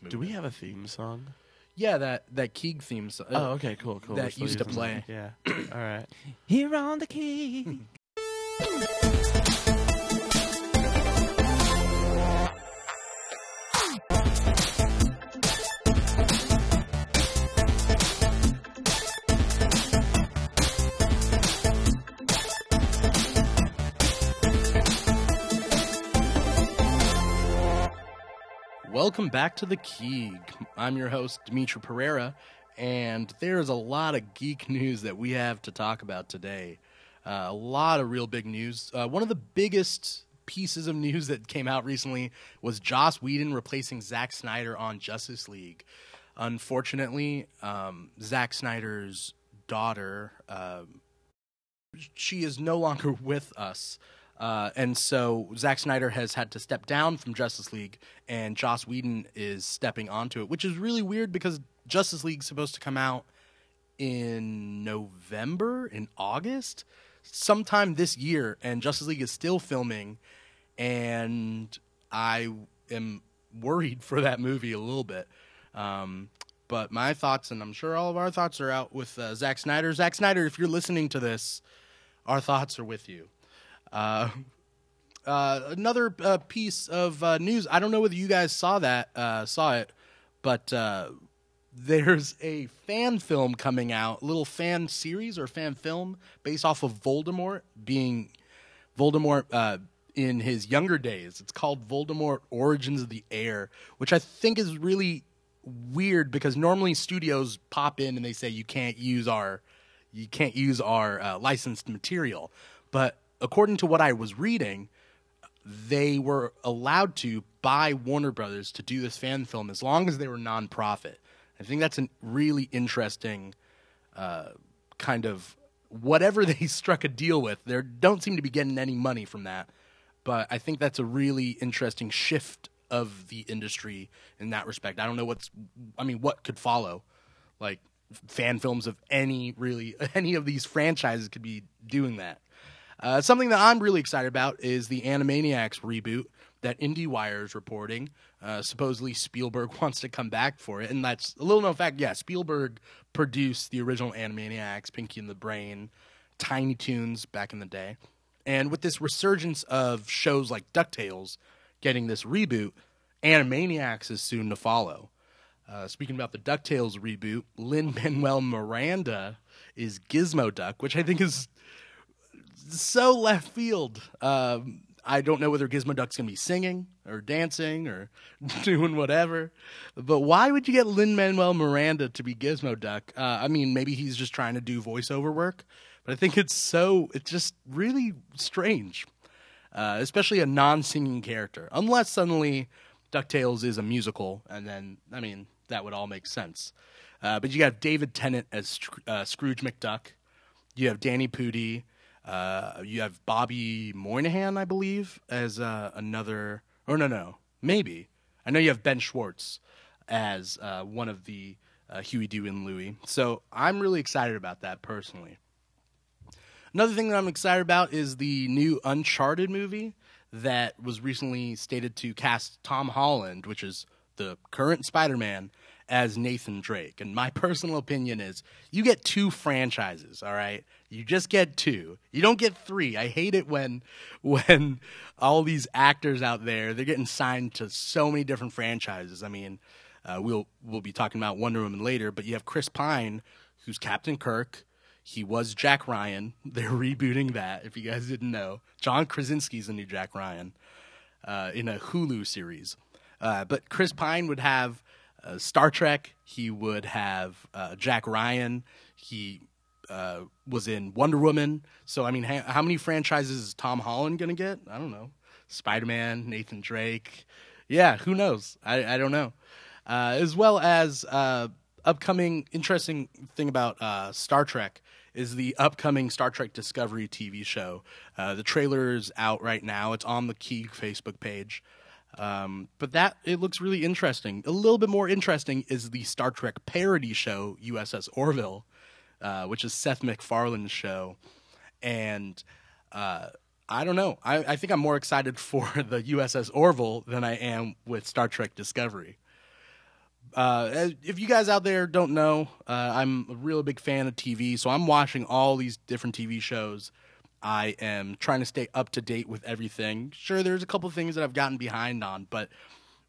movement. Do we have a theme song? Yeah, that that Keeg theme song. Uh, oh, okay, cool, cool. that used to play. that. Yeah. All right. Here on the key. Welcome back to the Keeg. I'm your host Dimithri Perera, and there's a lot of geek news that we have to talk about today. Uh, a lot of real big news. Uh, one of the biggest pieces of news that came out recently was Joss Whedon replacing Zack Snyder on Justice League. Unfortunately, um, Zack Snyder's daughter, uh, she is no longer with us. Uh, and so Zack Snyder has had to step down from Justice League, and Joss Whedon is stepping onto it, which is really weird because Justice League's supposed to come out in November, in August, sometime this year, and Justice League is still filming, and I am worried for that movie a little bit. Um, but my thoughts, and I'm sure all of our thoughts are out with uh, Zack Snyder. Zack Snyder, if you're listening to this, our thoughts are with you. Uh, uh, another uh, piece of uh, news. I don't know whether you guys saw that, uh, saw it, but uh, there's a fan film coming out, little fan series or fan film based off of Voldemort being Voldemort uh, in his younger days. It's called Voldemort Origins of the Heir, which I think is really weird because normally studios pop in and they say you can't use our you can't use our licensed material, but according to what I was reading, they were allowed to by Warner Brothers to do this fan film as long as they were nonprofit. I think that's a really interesting uh, kind of whatever they struck a deal with. They don't seem to be getting any money from that, but I think that's a really interesting shift of the industry in that respect. I don't know what's, I mean, what could follow, like fan films of any really any of these franchises could be doing that. Uh, something that I'm really excited about is the Animaniacs reboot that IndieWire is reporting. Uh, supposedly Spielberg wants to come back for it, and that's a little known fact. Yeah, Spielberg produced the original Animaniacs, Pinky and the Brain, Tiny Toons back in the day, and with this resurgence of shows like Ducktales getting this reboot, Animaniacs is soon to follow. Uh, speaking about the DuckTales reboot, Lin Manuel Miranda is Gizmo Duck, which I think is so left field. Um, I don't know whether Gizmo Duck's gonna be singing or dancing or doing whatever, but why would you get Lin Manuel Miranda to be Gizmo Duck? Uh, I mean, maybe he's just trying to do voiceover work, but I think it's so it's just really strange, uh, especially a non-singing character. Unless suddenly Ducktales is a musical, and then I mean that would all make sense. Uh, but you got David Tennant as uh, Scrooge McDuck. You have Danny Pudi. Uh, you have Bobby Moynihan, I believe, as uh, another. Or no, no, maybe. I know you have Ben Schwartz as uh, one of the uh, Huey, Dewey, and Louie. So I'm really excited about that personally. Another thing that I'm excited about is the new Uncharted movie that was recently stated to cast Tom Holland, which is the current Spider Man, as Nathan Drake. And my personal opinion is you get two franchises, all right? You just get two. You don't get three. I hate it when when all these actors out there, they're getting signed to so many different franchises. I mean, uh, we'll we'll be talking about Wonder Woman later, but you have Chris Pine, who's Captain Kirk. He was Jack Ryan. They're rebooting that. If you guys didn't know, John Krasinski's the new Jack Ryan uh, in a Hulu series. Uh, but Chris Pine would have uh, Star Trek. He would have uh, Jack Ryan. He uh, was in Wonder Woman. So I mean, ha- how many franchises is Tom Holland gonna get? I don't know. Spider Man, Nathan Drake. Yeah, who knows? I, I don't know. Uh, as well as uh, upcoming interesting thing about uh, Star Trek is the upcoming Star Trek Discovery TV show. The trailer is out right now. It's on the Keeg Facebook page. Um, but that it looks really interesting. A little bit more interesting is the Star Trek parody show USS Orville, uh, which is Seth MacFarlane's show, and uh, I don't know. I, I think I'm more excited for the USS Orville than I am with Star Trek Discovery. uh, if you guys out there don't know, uh, I'm a real big fan of TV, so I'm watching all these different TV shows. I am trying to stay up to date with everything. Sure, there's a couple things that I've gotten behind on, but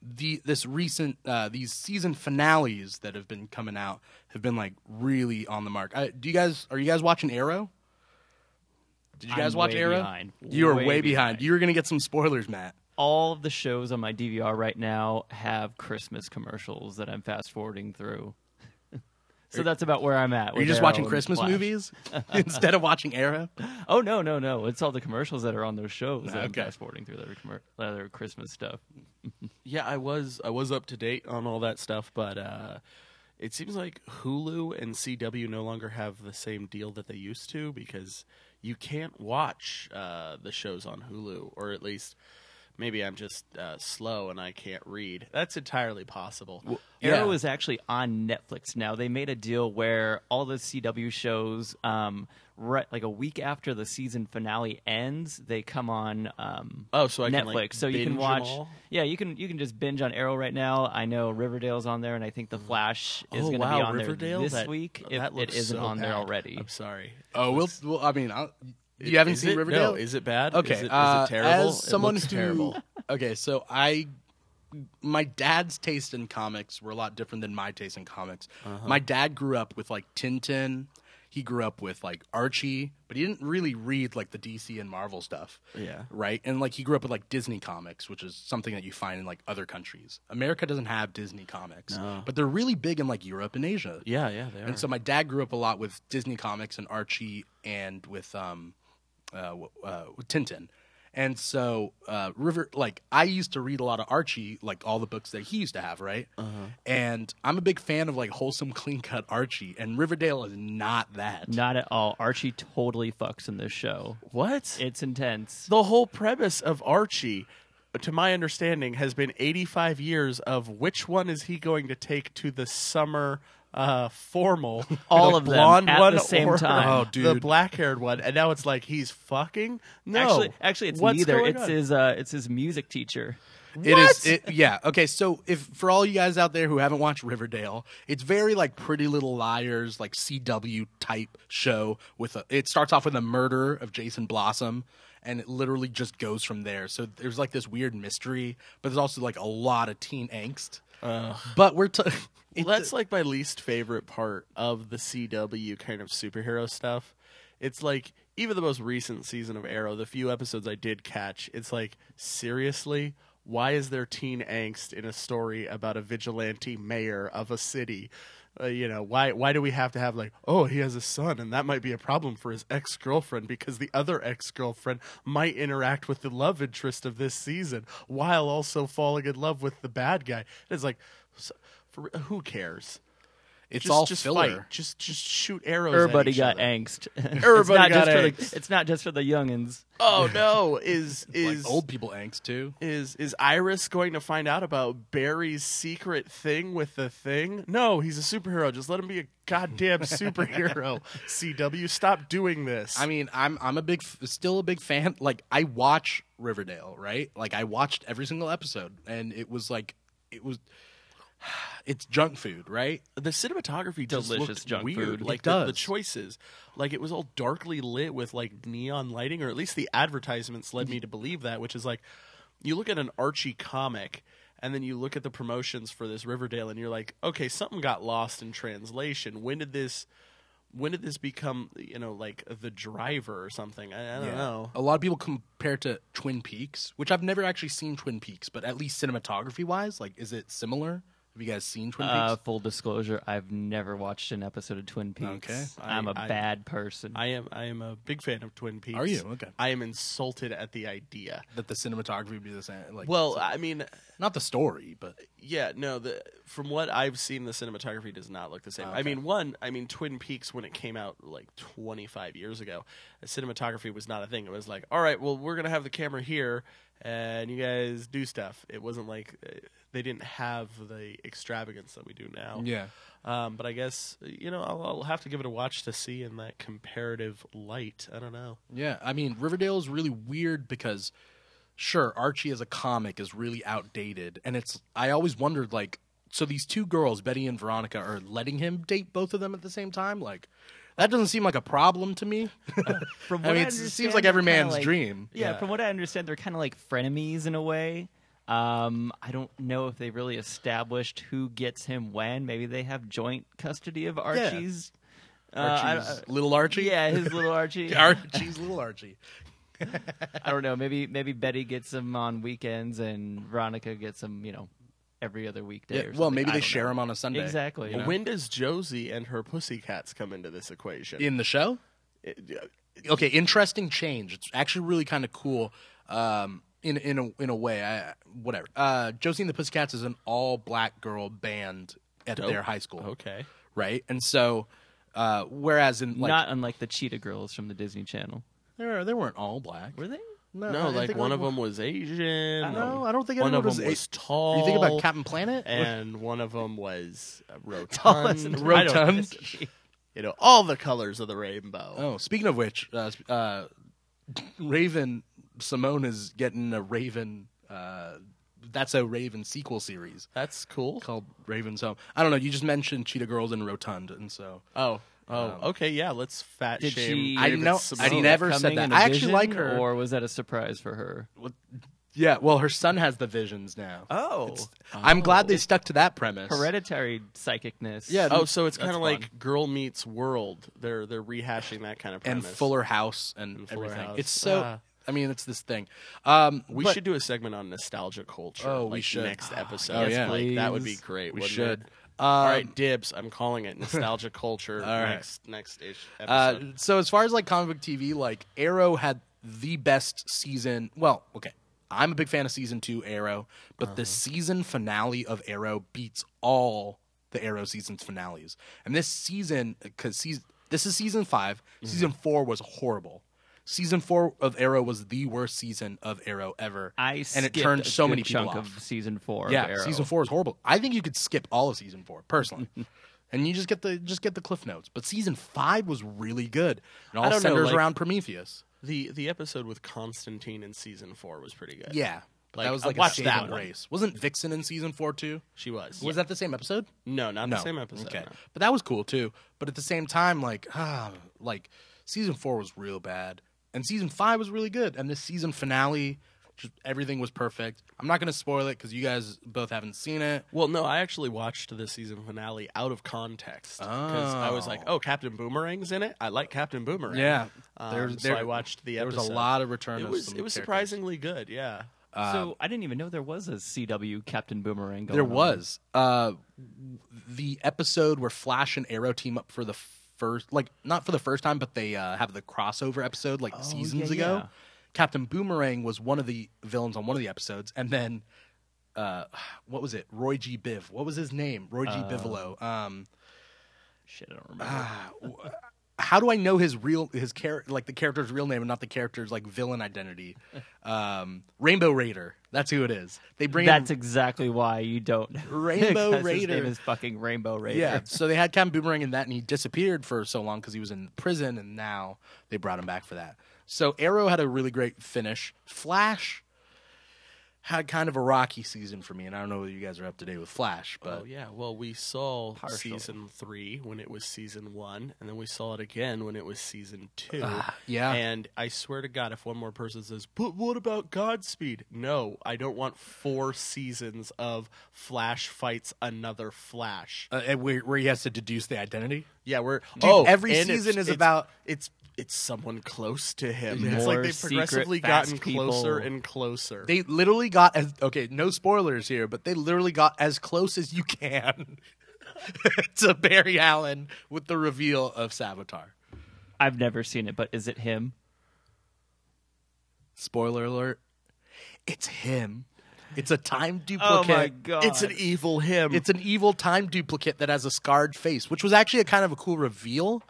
the this recent uh, these season finales that have been coming out have been like really on the mark. I, do you guys are you guys watching Arrow? Did you guys I'm watch Arrow? behind. You are way, Way behind. behind. You were gonna get some spoilers, Matt. All of the shows on my DVR right now have Christmas commercials that I'm fast forwarding through. So that's about where I'm at. Are you just watching Christmas Flash. movies instead of watching Arrow? Oh no, no, no! It's all the commercials that are on those shows that I'm Okay. fast forwarding through their, commer- their Christmas stuff. Yeah, I was I was up to date on all that stuff, but uh, it seems like Hulu and CW no longer have the same deal that they used to because you can't watch uh, the shows on Hulu, or at least maybe I'm just uh, slow and I can't read. That's entirely possible. Arrow Yeah. is actually on Netflix now. They made a deal where all the CW shows, um, right, like a week after the season finale ends, they come on um, Oh, so I Netflix. can, like, so you can watch. Yeah, you can you can just binge on Arrow right now. I know Riverdale's on there, and I think The Flash is oh going to wow, be on Riverdale there this that, week if that it looks isn't so on there already. I'm sorry. Oh, we'll, well I mean, I'll, you haven't Is seen it? Riverdale? No, is it bad? Okay, is it, is uh, it terrible? As someone it looks who, terrible. okay, so I, my dad's taste in comics were a lot different than my taste in comics. Uh-huh. My dad grew up with like Tintin. He grew up with like Archie, but he didn't really read like the DC and Marvel stuff. Yeah. Right? And like he grew up with like Disney comics, which is something that you find in like other countries. America doesn't have Disney comics, No. but they're really big in like Europe and Asia. Yeah, yeah, they are. And so my dad grew up a lot with Disney comics and Archie and with um uh, uh Tintin. And so uh River like I used to read a lot of Archie, like all the books that he used to have, right? Uh-huh. And I'm a big fan of like wholesome clean cut Archie and Riverdale is not that. Not at all. Archie totally fucks in this show. what? It's intense. the whole premise of Archie, to my understanding, has been 85 years of which one is he going to take to the summer uh, formal? All the of them blonde at one the same or time. Oh, dude. the black haired one, and now it's like he's fucking. No, Actually, actually, it's What's neither. going It's on? his. Uh, it's his music teacher. It is it, yeah. Okay, so if for all you guys out there who haven't watched Riverdale, it's very like Pretty Little Liars, like CW type show with a it starts off with a murder of Jason Blossom and it literally just goes from there. So there's like this weird mystery, but there's also like a lot of teen angst. But we're t- Well, that's like my least favorite part of the CW kind of superhero stuff. It's like even the most recent season of Arrow, the few episodes I did catch, it's like seriously, why is there teen angst in a story about a vigilante mayor of a city? Uh, you know why? Why do we have to have like, oh, he has a son, and that might be a problem for his ex girlfriend because the other ex girlfriend might interact with the love interest of this season while also falling in love with the bad guy. It's like, so- for, who cares? It's just, all just filler. Fight. Just just shoot arrows. Everybody at each got other. angst. it's Everybody not got just for angst. the. It's not just for the youngins. Oh no! Is Like is old people angst too. is is Iris going to find out about Barry's secret thing with the thing? No, he's a superhero. Just let him be a goddamn superhero. CW, stop doing this. I mean, I'm I'm a big still a big fan. Like I watch Riverdale, right? Like I watched every single episode, and it was like it was. It's junk food, right? the cinematography just Delicious looked junk weird. food. Like It the, the does. choices, like it was all darkly lit with like neon lighting, or at least the advertisements led me to believe that. Which is like, you look at an Archie comic, and then you look at the promotions for this Riverdale, and you're like, okay, something got lost in translation. When did this? When did this become, you know, like the driver or something? I, I don't know. A lot of people compare it to Twin Peaks, which I've never actually seen Twin Peaks, but at least cinematography wise, like, is it similar? Have you guys seen Twin Uh, Peaks? full disclosure: I've never watched an episode of Twin Peaks. Okay. I'm a I- I- bad person. I am I am a big fan of Twin Peaks. Are you? Okay. I am insulted at the idea. That the cinematography would be the same. Like, Well, I mean, not the story, but Yeah, no. The from what I've seen, the cinematography does not look the same. I mean, one, I mean, Twin Peaks when it came out like 25 years ago, the cinematography was not a thing. It was like, all right, well, we're gonna have the camera here, and you guys do stuff. It wasn't like uh, they didn't have the extravagance that we do now. yeah. Um, but I guess you know I'll, I'll have to give it a watch to see in that comparative light. I don't know. Yeah, I mean, Riverdale is really weird because, sure, Archie as a comic is really outdated, and it's. I always wondered, like, so these two girls, Betty and Veronica, are letting him date both of them at the same time. Like that doesn't seem like a problem to me. From I what mean, I it seems like every man's like- dream. Yeah, Yeah. from what I understand, they're kind of like frenemies in a way. Um, I don't know if they really established who gets him when. Maybe they have joint custody of Archie's. uh, I- Archie's little Archie. yeah, his little Archie. Archie's little Archie. I don't know. Maybe maybe Betty gets him on weekends and Veronica gets him, you know, every other weekday. Yeah, or well, maybe I they share know. him on a Sunday. Exactly. you know? When does Josie and her pussycats come into this equation? in the show. It- Okay, interesting change. It's actually really kind of cool. Um, in in a in a way, I, whatever. Uh, Josie and the Pussycats is an all black girl band at Dope. their high school, okay. right? And so, uh, whereas in like Not unlike the Cheetah Girls from the Disney Channel. they were- they weren't all black. Were they? No, No, like think one of them was Asian. No, I don't think one anyone of them a- was tall. You think about Captain Planet? and one of them was uh, Tall rotund. as- I rotund. You know, all the colors of the rainbow. Oh, speaking of which, uh, uh, Raven Simone is getting a Raven. Uh, that's a Raven sequel series That's cool. called Raven's Home. I don't know. You just mentioned Cheetah Girls and Rotund, and so Oh, oh, Um, okay, yeah. Let's fat Did shame. she? I Raven know- Simone. I never said coming that. in a I actually like her. Or was that a surprise for her? yeah. Well, her son has the visions now. Oh, I'm glad they stuck to that premise. hereditary psychicness. Yeah, Oh, so it's kind of like Girl Meets World. They're they're rehashing that kind of premise. and premise. Fuller House and, And Fuller everything. House. It's so. Ah. I mean, it's this thing. Um, We but- should do a segment on nostalgia culture. Oh, we should. next episode. Oh, yeah. like, that would be great. We should. Um, All right, dibs. I'm calling it nostalgia culture. All right. Next next ish Uh, episode. so as far as like comic book TV, like Arrow had the best season. Well, okay, I'm a big fan of season two Arrow, but the season finale of Arrow beats all the Arrow season's finales. And this season, because season this is season 5 season four was horrible. Season four of Arrow was the worst season of Arrow ever, I and it turned a so good many people chunk off. of season four. Yeah, of Arrow. season four is horrible. I think you could skip all of season four personally, and you just get the just get the cliff notes. But season five was really good, and I all don't know, centers like- around Prometheus. the the episode with Constantine in season four was pretty good. Yeah, Like, that was I like a watched that one. grace. Wasn't Vixen in season four too? she was. Was that the same episode? no, not no, the same episode. Okay, no. but that was cool too. But at the same time, like ah, like season four was real bad, and season five was really good, and this season finale. Just, everything was perfect. I'm not going to spoil it because you guys both haven't seen it. Well, no, I actually watched the season finale out of context because I was like, Oh. "Oh, Captain Boomerang's in it. I like Captain Boomerang." Yeah, um, there's- so I watched the episode. There was a lot of return. It of was some it was characters. surprisingly good. Yeah. so I didn't even know there was a CW Captain Boomerang. Going There on. was uh, the episode where Flash and Arrow team up for the first, like not for the first time, but they uh, have the crossover episode like seasons yeah, ago. yeah. Captain Boomerang was one of the villains on one of the episodes, and then uh, what was it? Roy G. Biv. What was his name? Roy G. Bivolo. Um, Shit, I don't remember. w- how do I know his real his character like the character's real name and not the character's like villain identity? Um, Rainbow Raider. That's who it is. They bring in That's exactly why you don't. Rainbow 'Cause His name is fucking Rainbow Raider. Yeah, so they had Captain Boomerang in that, and he disappeared for so long because he was in prison, and now they brought him back for that. So Arrow had a really great finish. Flash had kind of a rocky season for me, and I don't know whether you guys are up to date with Flash, but Oh yeah. Well, we saw Partial. season three when it was season one, and then we saw it again when it was season two. Ah, yeah. And I swear to God, if one more person says, "But what about Godspeed?" No, I don't want four seasons of Flash fights another Flash. uh, and where, where he has to deduce the identity. Yeah, we're Dude, oh, every season it's- is it's- about- it's it's someone close to him. Yeah. It's like they've progressively fast gotten people. closer and closer. They literally got as okay, no spoilers here, but they literally got as close as you can to Barry Allen with the reveal of Savitar. I've never seen it, but is it him? Spoiler alert. It's him. It's a time duplicate. Oh duplicate. god! it's an evil him. It's an evil time duplicate that has a scarred face, which was actually a kind of a cool reveal.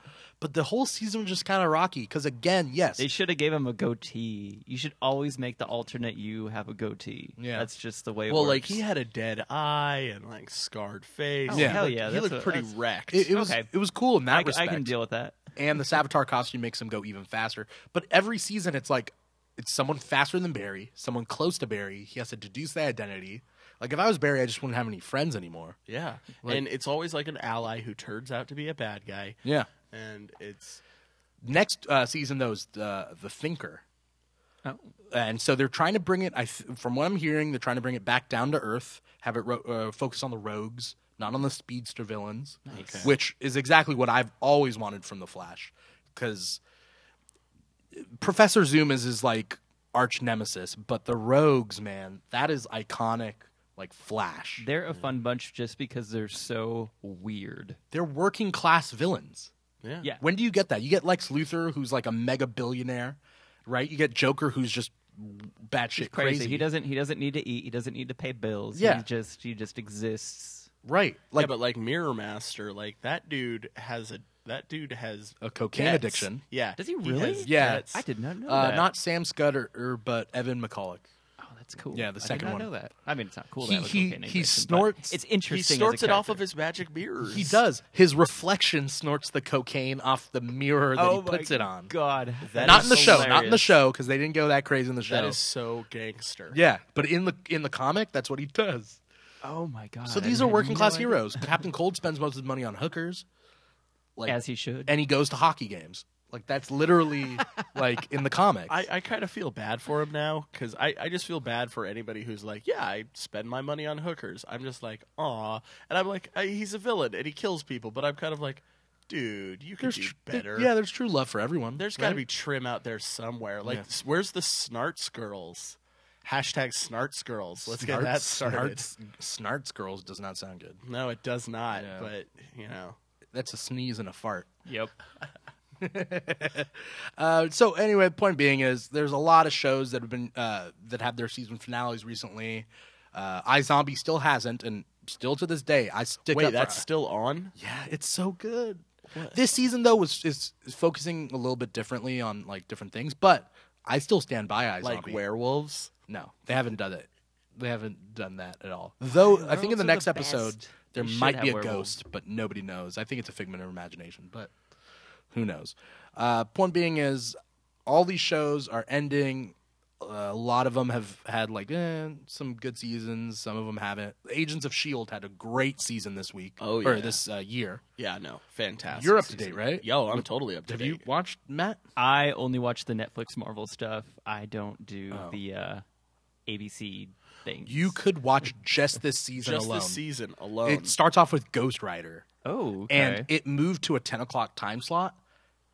But the whole season was just kind of rocky because, again, yes, They should have gave him a goatee. You should always make the alternate you have a goatee. Yeah. that's just the way. It well, works. like he had a dead eye and like scarred face. Oh, Yeah. He hell looked- yeah, he that's looked what- pretty that's- wrecked. it, it was Okay. it was cool in that I, I can deal with that. and the Savitar costume makes him go even faster. But every season, it's like it's someone faster than Barry, someone close to Barry. He has to deduce the identity. Like if I was Barry, I just wouldn't have any friends anymore. Yeah, Like- and it's always like an ally who turns out to be a bad guy, Yeah. And it's Next uh, season, though, is uh, the Thinker. Oh. and so they're trying to bring it. I th- from what I'm hearing, they're trying to bring it back down to earth. Have it ro- uh, focus on the rogues, not on the speedster villains. Nice. Which is exactly what I've always wanted from the Flash, because Professor Zoom is his like arch nemesis, but the rogues, man, that is iconic. Like Flash, They're a fun bunch just because they're so weird. they're working class villains. Yeah, Yeah. When do you get that? You get Lex Luthor, who's like a mega billionaire, right? You get Joker, who's just batshit He's crazy. crazy. He doesn't. He doesn't need to eat. He doesn't need to pay bills. Yeah. He just. He just exists. right? like Like but like Mirror Master, like that dude has a that dude has a cocaine debts. addiction. Yeah, Does he really? has Yeah. debts. I did not know Uh, that. not Sam Scudder, but Evan McCulloch. Oh, that's cool. Yeah, the I second did not one. know that. I mean, it's not cool. He- that was he- he addiction, snorts- but It's He interesting. snorts as a it off of character. his magic mirrors. He does. His reflection snorts the cocaine off the mirror that oh he puts my it on. God, That not is in the show. Not in the hilarious. show because they didn't go that crazy in the show. That is so gangster. yeah, but in the in the comic, that's what he does. Oh my God. So I these had are working no class idea. heroes. Captain Cold spends most of his money on hookers, like, as he should. and he goes to hockey games. Like that's literally like in the comic. I, I kind of feel bad for him now because I, I just feel bad for anybody who's like, yeah, I spend my money on hookers. I'm just like, aw. And I'm like, I, he's a villain and he kills people, but I'm kind of like, dude, you could there's do tr- better. Yeah, there's true love for everyone. There's got to right? be trim out there somewhere. Like, Yeah. where's the Snarts girls? Hashtag Snarts girls. Let's get that started. Snarts, Snarts girls does not sound good. No, it does not. Yeah. But you know, That's a sneeze and a fart. Yep. Uh, so anyway, point being is there's a lot of shows that have been uh, that have their season finales recently. Uh, iZombie still hasn't, and still to this day, I stick wait, up for- that's still on. yeah, it's so good. This season though was is, is focusing a little bit differently on like different things, but I still stand by iZombie. Like werewolves. No, they haven't done it. They haven't done that at all. Though I think in the next the episode there might be a werewolves. ghost, but nobody knows. I think it's a figment of imagination, but who knows? Uh, point being is all these shows are ending. Uh, a lot of them have had like eh, some good seasons. Some of them haven't. Agents of Shield had a great season this week. Oh, or yeah. this uh, year. Yeah, no, fantastic. You're up to season. date, right? Yo, I'm totally up to Have date. Have you watched Matt? I only watch the Netflix Marvel stuff. I don't do Oh. the uh, ABC things. You could watch just this season just alone. this season alone? It starts off with Ghost Rider. Oh, okay. and it moved to a 10 o'clock time slot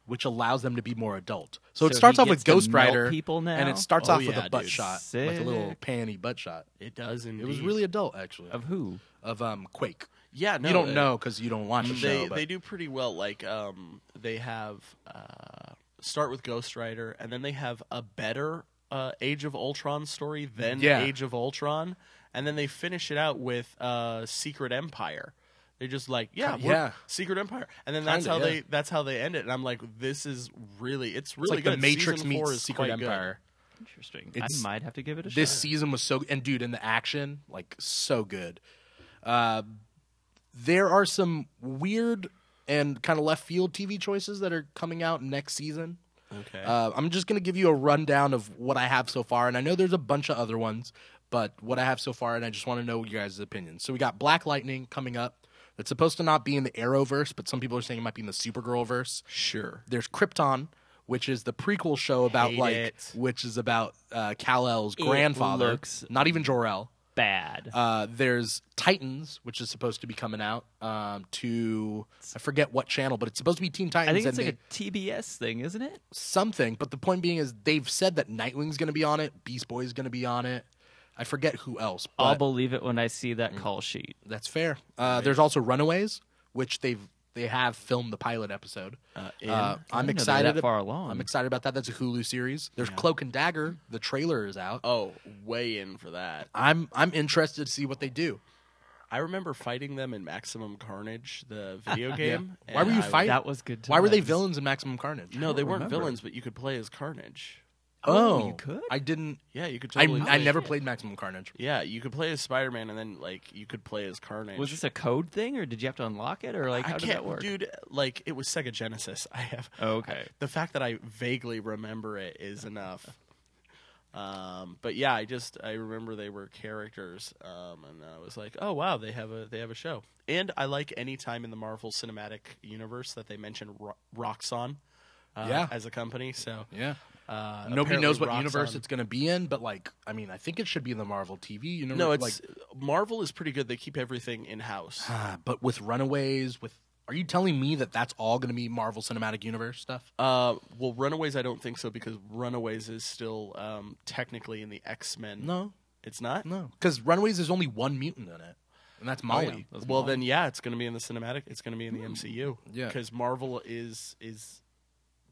which allows them to be more adult so, it So starts he off with gets to ghost melt rider people now? and it starts Oh, off with yeah, a butt dude. shot like a little Sick. panty butt shot it does indeed. it was really adult actually of who? of um quake yeah. No, you don't uh, know because you don't watch the They show but they do pretty well. Like um, they have uh, start with Ghost Rider, and then they have a better uh, Age of Ultron story than Yeah. Age of Ultron, and then they finish it out with uh, Secret Empire. They're just like, yeah, we're- yeah. Secret Empire, and then that's Kinda, how yeah. they that's how they end it. And I'm like, this is really, it's it's really like good. the matrix Season meets secret quite good. empire Interesting. It's- I might have to give it a shot. this shot. season was so and dude in the action like so good uh there are some weird and kind of left field tv choices that are coming out next season Okay. Uh, I'm just going to give you a rundown of what I have so far, and I know there's a bunch of other ones, but what I have so far, and I just want to know your guys' opinions. So we got Black Lightning coming up. It's supposed to not be in the Arrowverse, but some people are saying it might be in the Supergirl verse. sure. There's Krypton, which is the prequel show about Hate like, it. which is about uh, Kal El's grandfather, looks- not even Jor El. Bad. Uh, there's Titans, which is supposed to be coming out um, to I forget what channel, but it's supposed to be Teen Titans. I think it's and like a TBS thing, isn't it? something. But the point being is they've said that Nightwing's going to be on it, Beast Boy's going to be on it. I forget who else, I'll believe it when I see that call sheet. that's fair. Uh, there's also Runaways, which they've they have filmed the pilot episode. Uh, in- Uh, I'm didn't know excited. that far along. I'm excited about that. That's a Hulu series. There's Cloak and Dagger. The trailer is out. oh, way in for that. I'm I'm interested to see what they do. I remember fighting them in Maximum Carnage, the video game. Why were you I- fighting? That was good. Why were they villains in Maximum Carnage? No, they don't weren't remember. villains, but you could play as Carnage. Oh, you could? I didn't. Yeah, you could I, totally. I play- never played Maximum Carnage. Yeah, you could play as Spider Man, and then like you could play as Carnage. Was this a code thing, or did you have to unlock it, or like I how did can't, that work? dude. Like it was Sega Genesis. I have Okay. the fact that I vaguely remember it is enough. Um, but yeah, I just I remember they were characters, um, and I was like, oh wow, they have a they have a show. And I like any time in the Marvel Cinematic Universe that they mention Ro- Roxxon, uh, Yeah. as a company. So Yeah. Uh, Nobody knows what Roxxon- universe it's going to be in, but like, I mean, I think it should be in the Marvel TV universe. No, it's like, Marvel is pretty good. They keep everything in house. ah, but with Runaways, with are you telling me that that's all going to be Marvel Cinematic Universe stuff? Uh, well, Runaways, I don't think so because Runaways is still um, technically in the X Men. No, it's not. no, because Runaways is only one mutant in it, and that's Molly. yeah. That's Well, Molly. then yeah, it's going to be in the cinematic. It's going to be in the MCU. Yeah. because Marvel is is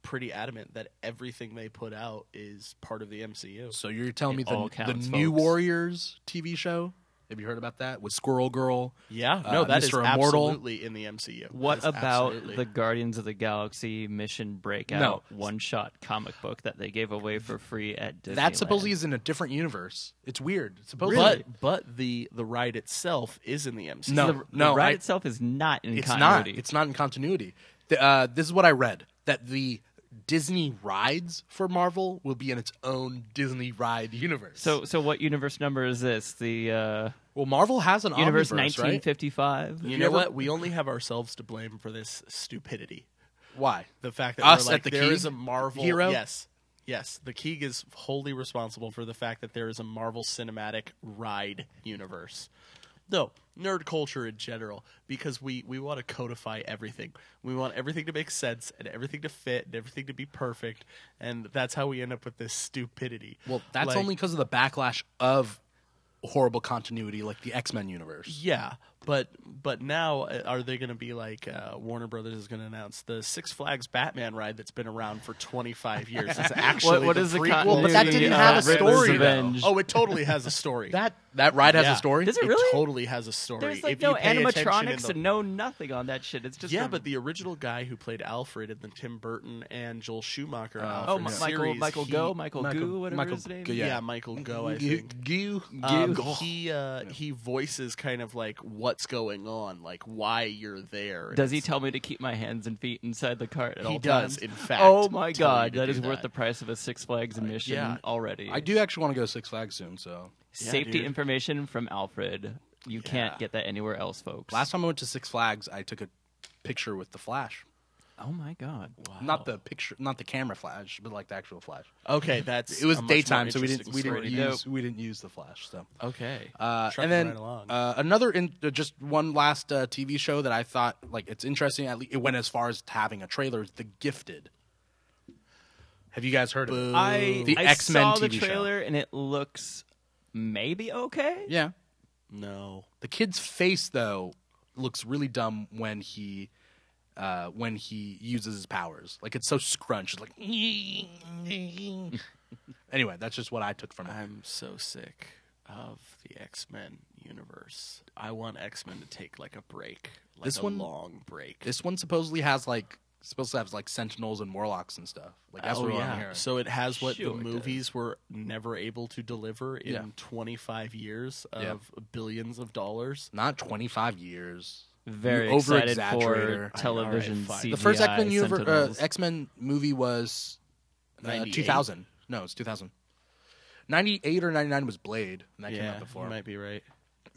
pretty adamant that everything they put out is part of the MCU. So you're telling me It the, all the counts, New folks. Warriors TV show? Have you heard about that with Squirrel Girl? Yeah, Uh, no, that is Mr. Immortal. absolutely in the MCU. What That is about absolutely- the Guardians of the Galaxy Mission Breakout one-shot comic book that they gave away for free at Disneyland? That supposedly is in a different universe. It's weird. Supposedly, But but the the ride itself is in the MCU. No. the, the ride I- itself is not in it's continuity. not. It's not in continuity. The, uh, this is what I read that the Disney rides for Marvel will be in its own Disney ride universe. So, so what universe number is this? The uh, well, Marvel has an universe 1955. You you know ever- what? We only have ourselves to blame for this stupidity. Why? The fact that Us we're like, at the there Keeg is a Marvel hero? Yes, yes. The Keeg is wholly responsible for the fact that there is a Marvel Cinematic Ride universe. No, nerd culture in general, because we we want to codify everything. We want everything to make sense and everything to fit and everything to be perfect, and that's how we end up with this stupidity. Well, that's Like, only because of the backlash of horrible continuity, like the X Men universe. Yeah, but but now uh, are they going to be like uh, Warner Brothers is going to announce the Six Flags Batman ride that's been around for 25 years? It's actually what the is the prequel. continuity? but that didn't of have a story, though. Oh, it totally has a story. That that ride has Yeah. a story. Does it really? totally has a story. There's like If no you pay animatronics the- and no nothing on that shit. It's just yeah, a- but the original guy who played Alfred in the Tim Burton and Joel Schumacher Uh, Alfred oh, Mi- Michael series, Michael he- Go Michael, Michael- Goo whatever Michael his name. Go- yeah. yeah. Michael Go, I think. Goo- Um, he uh, he voices kind of like what's going on, like why you're there. Does he tell me to keep my hands and feet inside the cart at He all does, times? in fact, Oh my tell you god, to that do is worth that. the price of a Six Flags uh, admission yeah. already. I do actually want to go to Six Flags soon. So Yeah, Safety dude. information from Alfred. You Yeah. can't get that anywhere else, folks. last time I went to Six Flags, I took a picture with the Flash. Oh my god. Not the picture, not the camera flash, but like the actual flash. Okay, that's It was a much daytime, more so we didn't we didn't story. use we didn't use the flash. So Okay, uh, and then right uh, another in, uh, just one last uh, TV show that I thought like it's interesting. At least it went as far as having a trailer. The Gifted. Have you guys heard of it? I The X Men saw the TV show. trailer and it looks maybe okay. Yeah. no. The kid's face though looks really dumb when he uh, when he uses his powers. Like it's so scrunched. It's like anyway, that's just what I took from it. I'm so sick of the X Men universe. I want X Men to take like a break, like This a one- long break. This one supposedly has like supposed to have like sentinels and morlocks and stuff. Like that's oh what yeah, I'm hearing. so it has what Sure the it movies were never able to deliver in Yeah. 25 years of Yeah. billions of dollars. Not 25 years. Very You excited for television All right, fine. CGI The first X Men universe, uh, X Men movie was uh, 2000. No, it's 2000. 98 or 99 was Blade, and that came out before. you might be right.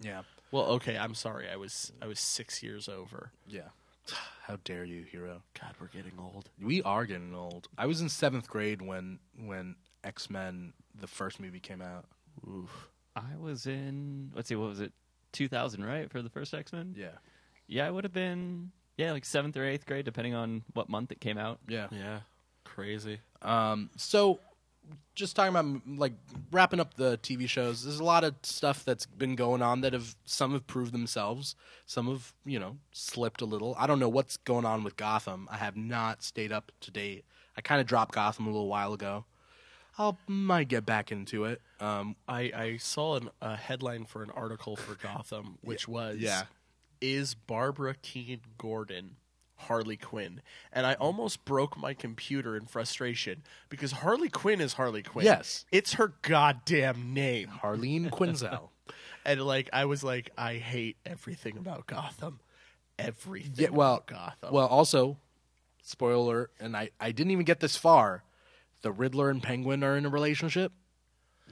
Yeah, Well, okay, I'm sorry. I was I was six years over. yeah. How dare you, hero? God, we're getting old. We are getting old. I was in seventh grade when when X Men the first movie came out. Oof. I was in let's see, what was it? 2000, right, for the first X Men? Yeah, Yeah, I would have been yeah, like seventh or eighth grade, depending on what month it came out. yeah. Yeah, crazy. Um, so just talking about like wrapping up the TV shows. There's a lot of stuff that's been going on that have some have proved themselves, some have you know slipped a little. I don't know what's going on with Gotham. I have not stayed up to date. I kind of dropped Gotham a little while ago. I'll might get back into it. Um, I, I saw an, a headline for an article for Gotham, which was yeah. Is Barbara Kean Gordon Harley Quinn? And I almost broke my computer in frustration because Harley Quinn is Harley Quinn. Yes. It's her goddamn name. Harleen Quinzel. And like I was like, I hate everything about Gotham. Everything Yeah, well, about Gotham. well, also, spoiler, and I, I didn't even get this far. The Riddler and Penguin are in a relationship.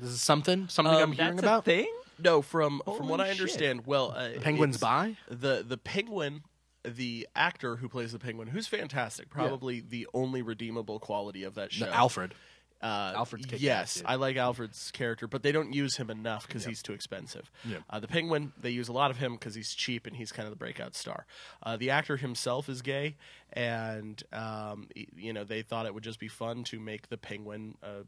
This is something something Um, I'm hearing a about. thing. No, from from Holy what I shit. understand, well, uh, Penguins it's- by the the penguin the actor who plays the penguin who's fantastic probably the only redeemable quality of that show No, Alfred. uh, Alfred's kick-ass, yes dude. i like alfred's character but they don't use him enough because he's too expensive Yeah. uh, the penguin they use a lot of him because he's cheap and he's kind of the breakout star uh, the actor himself is gay and um, y- you know they thought it would just be fun to make the penguin uh,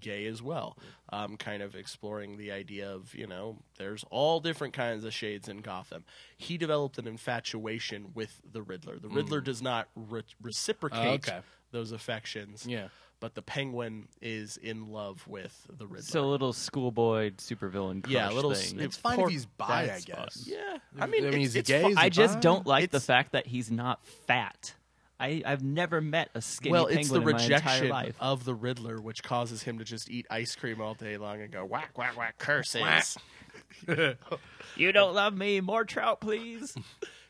gay as well. Um, kind of exploring the idea of, you know, there's all different kinds of shades in Gotham. He developed an infatuation with the Riddler. The Riddler does not re- reciprocate Mm. Oh, okay. those affections. Yeah. But the Penguin is in love with the Riddler. So a little schoolboy supervillain crush Yeah, a little thing. s- It's fine if he's bi, I guess. awesome. yeah, I mean, I mean, it's, is it's gay? fu- Is I just bi? don't like the fact that he's not fat. I, I've never met a skinny well, penguin it's the in my entire rejection life. of the Riddler, which causes him to just eat ice cream all day long and go whack whack whack curses. You don't love me, more trout, please.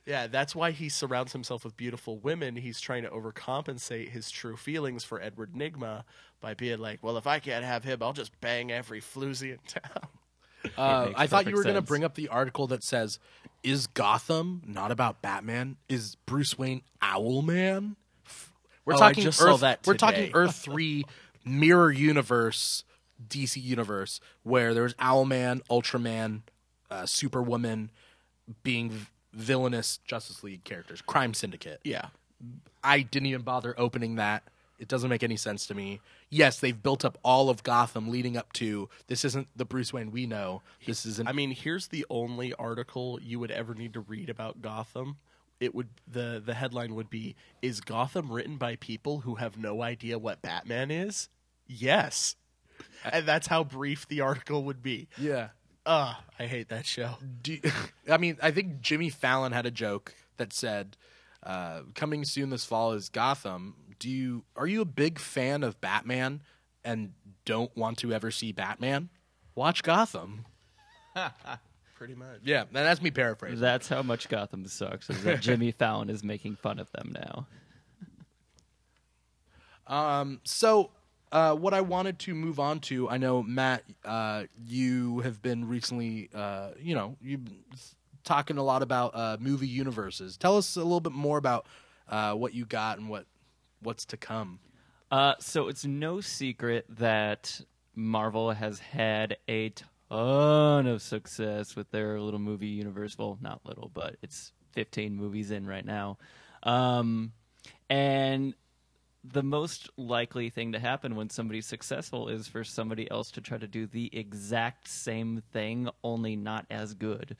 Yeah, that's why he surrounds himself with beautiful women. He's trying to overcompensate his true feelings for Edward Nygma by being like, "Well, if I can't have him, I'll just bang every floozy in town." Uh, I thought you were going to sense. bring up the article that says, "Is Gotham not about Batman? Is Bruce Wayne Owlman?" We're Oh, talking Earth, We're talking Earth three mirror universe, DC universe, where there's Owlman, Ultraman, uh, Superwoman being v- villainous Justice League characters, Crime Syndicate. Yeah, I didn't even bother opening that. It doesn't make any sense to me. Yes, they've built up all of Gotham leading up to this isn't the Bruce Wayne we know. This is an I mean, here's the only article you would ever need to read about Gotham. It would the the headline would be: "Is Gotham written by people who have no idea what Batman is?" Yes, and that's how brief the article would be. yeah. Ugh, I hate that show. Do, I mean, I think Jimmy Fallon had a joke that said, uh, "Coming soon this fall is Gotham." Do you are you a big fan of Batman and don't want to ever see Batman? Watch Gotham. Pretty much. Yeah, and that's me paraphrasing. That's how much Gotham sucks. Is that Jimmy Fallon is making fun of them now? Um, so, uh, what I wanted to move on to, I know Matt, uh, you have been recently, uh, you know, you've been talking a lot about uh, movie universes. Tell us a little bit more about uh, what you got and what what's to come. Uh, so it's no secret that Marvel has had a ton of success with their little movie universe. Well, not little, but it's 15 movies in right now. Um, and the most likely thing to happen when somebody's successful is for somebody else to try to do the exact same thing, only not as good.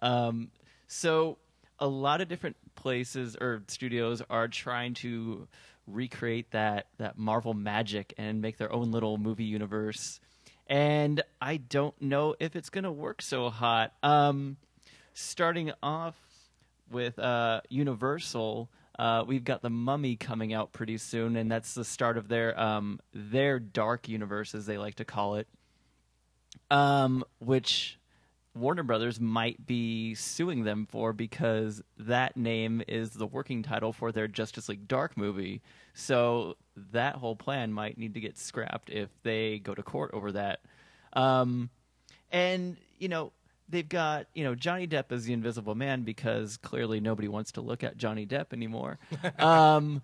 Um, so a lot of different places or studios are trying to recreate that that Marvel magic and make their own little movie universe. And I don't know if it's going to work so hot. Um, starting off with uh, Universal, uh, we've got the Mummy coming out pretty soon, and that's the start of their um, their dark universe, as they like to call it. Um, which Warner Brothers might be suing them for because that name is the working title for their Justice League Dark movie. So that whole plan might need to get scrapped if they go to court over that. Um, and you know they've got you know Johnny Depp as the Invisible Man because clearly nobody wants to look at Johnny Depp anymore. um,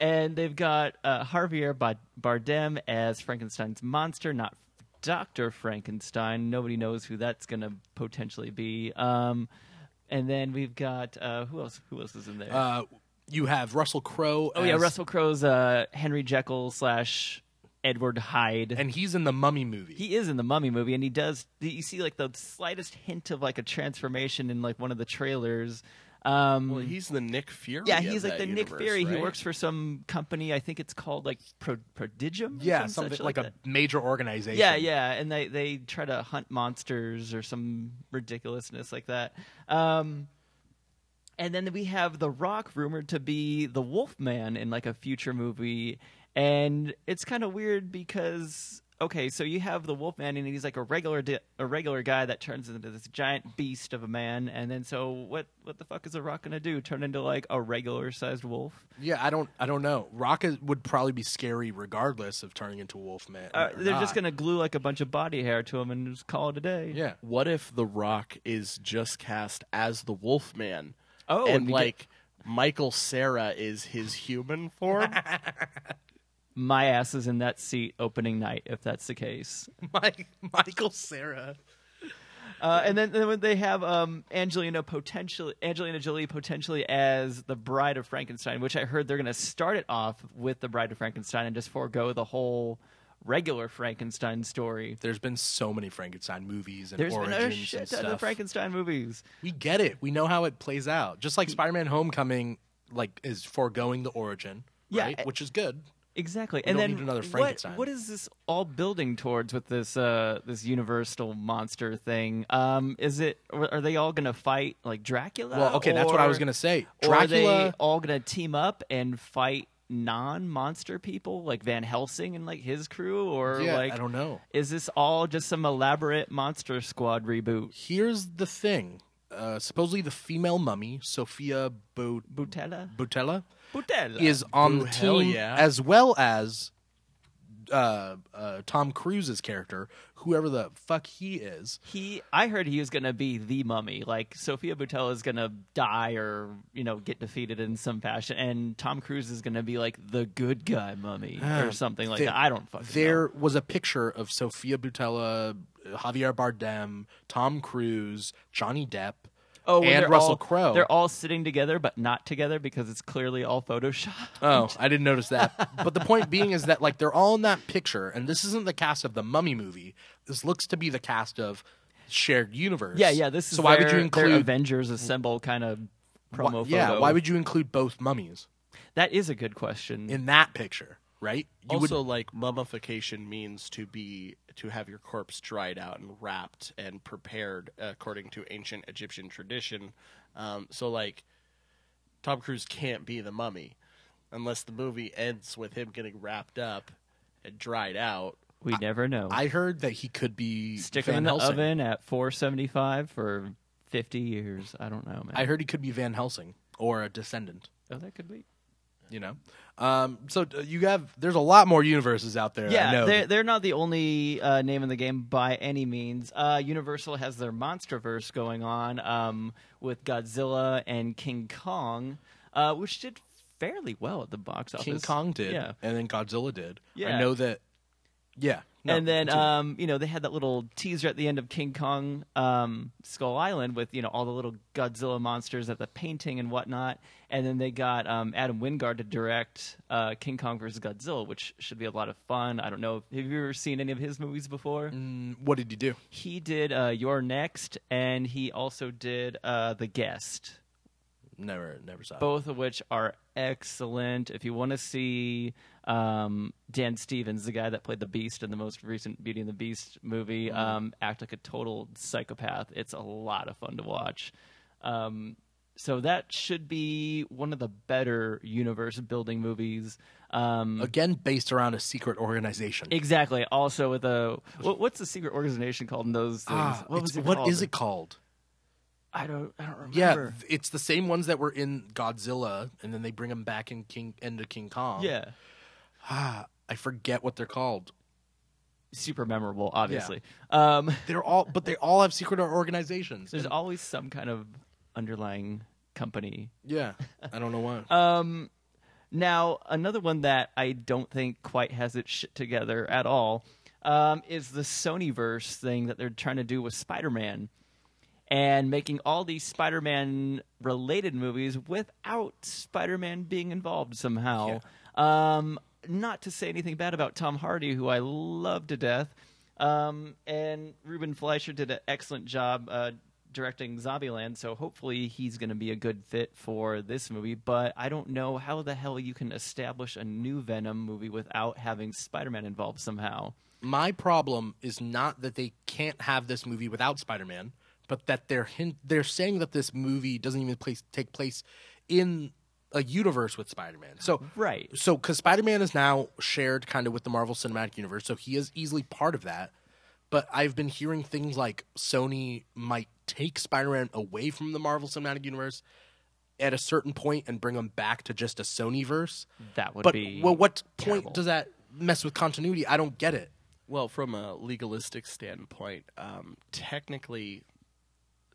and they've got uh, Javier Bardem as Frankenstein's monster, not Doctor Frankenstein. Nobody knows who that's going to potentially be. Um, and then we've got uh, who else? Who else is in there? Uh, you have Russell Crowe. oh yeah, as- Russell Crowe's uh, Henry Jekyll slash Edward Hyde. and he's in the Mummy movie. He is in the Mummy movie, and he does. You see, like the slightest hint of like a transformation in like one of the trailers. Um, Well, he's the Nick Fury. yeah, of he's like that the Nick universe, Fury. He works for some company. I think it's called like Pro- Prodigium. yeah, some something such like, a that. major organization. Yeah, yeah, and they they try to hunt monsters or some ridiculousness like that. Um, and then we have The Rock rumored to be the Wolfman in like a future movie, and it's kind of weird because okay, so you have the Wolfman, and he's like a regular di- a regular guy that turns into this giant beast of a man, and then so what? What the fuck is the Rock gonna do? Turn into like a regular sized wolf? Yeah, I don't I don't know. Rock is, would probably be scary regardless of turning into a wolf man. Uh, they're just gonna glue like a bunch of body hair to him and just call it a day. Yeah. What if The Rock is just cast as the Wolfman? Oh, and we get- like Michael Cera is his human form. my ass is in that seat opening night if that's the case. Mike, Michael Cera. Uh, and then, then when they have um, Angelina potentially Angelina Jolie potentially as the Bride of Frankenstein, which I heard they're going to start it off with the Bride of Frankenstein and just forego the whole regular Frankenstein story. There's been so many Frankenstein movies and There's been origins a shit ton of Frankenstein movies. we get it. We know how it plays out. Just like Spider-Man: Homecoming, like is foregoing the origin, Yeah, right? Which is good. Exactly, We and then need another what, what is this all building towards with this uh, this universal monster thing? Um, is it are they all going to fight like Dracula? Well, okay, that's what I was gonna say. Or are they Dracula. all going to team up and fight non-monster people like Van Helsing and like his crew, or yeah, like I don't know. is this all just some elaborate Monster Squad reboot? Here's the thing. Uh, supposedly, the female mummy, Sophia Bo- Boutella, Boutella, Boutella is on Boo, the hell team yeah. as well as uh, uh, Tom Cruise's character, whoever the fuck he is. He, I heard he was gonna be the mummy. Like Sophia Boutella is gonna die or you know get defeated in some fashion, and Tom Cruise is gonna be like the good guy mummy or something like There- that. I don't fucking There know. was a picture of Sophia Boutella, Javier Bardem, Tom Cruise, Johnny Depp, Oh, and Russell Crowe. They're all sitting together, but not together because it's clearly all Photoshop. Oh, I didn't notice that. but the point being is that like they're all in that picture, and this isn't the cast of the Mummy movie. This looks to be the cast of Shared Universe. Yeah, yeah. This is so. Why would you include? Avengers Assemble kind of promo why, yeah, photo? why would you include both mummies that is a good question. in that picture? Right? You also, would, like mummification means to be to have your corpse dried out and wrapped and prepared according to ancient Egyptian tradition. Um, so, like, Tom Cruise can't be the mummy unless the movie ends with him getting wrapped up and dried out. we never know. I heard that he could be Stick Van him in the Helsing. oven at 475 for 50 years. I don't know, man. I heard he could be Van Helsing or a descendant. oh, that could be. You know, um, so uh, you have there's a lot more universes out there. I Yeah, they're, they're not the only uh, name in the game by any means. Uh, Universal has their MonsterVerse going on um, with Godzilla and King Kong, uh, which did fairly well at the box office. King Kong did, Yeah. and then Godzilla did. Yeah. I know that. Yeah, no, and then, um, you know, they had that little teaser at the end of King Kong um, Skull Island with, you know, all the little Godzilla monsters at the painting and whatnot. And then they got um, Adam Wingard to direct uh, King Kong versus Godzilla, which should be a lot of fun. I don't know. Have you ever seen any of his movies before? Mm, what did you do? He did uh, You're Next, and he also did uh, The Guest, Never, never saw. it. both of which are excellent. If you want to see um, Dan Stevens, the guy that played the Beast in the most recent Beauty and the Beast movie, um, act like a total psychopath, it's a lot of fun to watch. Um, so that should be one of the better universe building movies. Um, Again, based around a secret organization. Exactly. Also, with a what, what's the secret organization called in those things? Ah, what was it what called? is it called? I don't. I don't remember. Yeah, it's the same ones that were in Godzilla, and then they bring them back in King into King Kong. Yeah. Ah, I forget what they're called. Super memorable, obviously. Um, They're all, but they all have secret organizations. there's And- always some kind of underlying company. yeah, I don't know why. Um, now another one that I don't think quite has its shit together at all um, is the Sonyverse thing that they're trying to do with Spider-Man. And making all these Spider-Man related movies without Spider-Man being involved somehow. Um, not to say anything bad about Tom Hardy, who I love to death. Um, and Ruben Fleischer did an excellent job uh, directing Zombieland, so hopefully he's going to be a good fit for this movie. But I don't know how the hell you can establish a new Venom movie without having Spider-Man involved somehow. My problem is not that they can't have this movie without Spider-Man, but that they're hint- they're saying that this movie doesn't even place take place in a universe with Spider-Man. So Right. So because Spider-Man is now shared kind of with the Marvel Cinematic Universe, so he is easily part of that. But I've been hearing things like Sony might take Spider-Man away from the Marvel Cinematic Universe at a certain point and bring him back to just a Sony verse. That would But be well, what point terrible. does that mess with continuity? I don't get it. Well, from a legalistic standpoint, um, technically,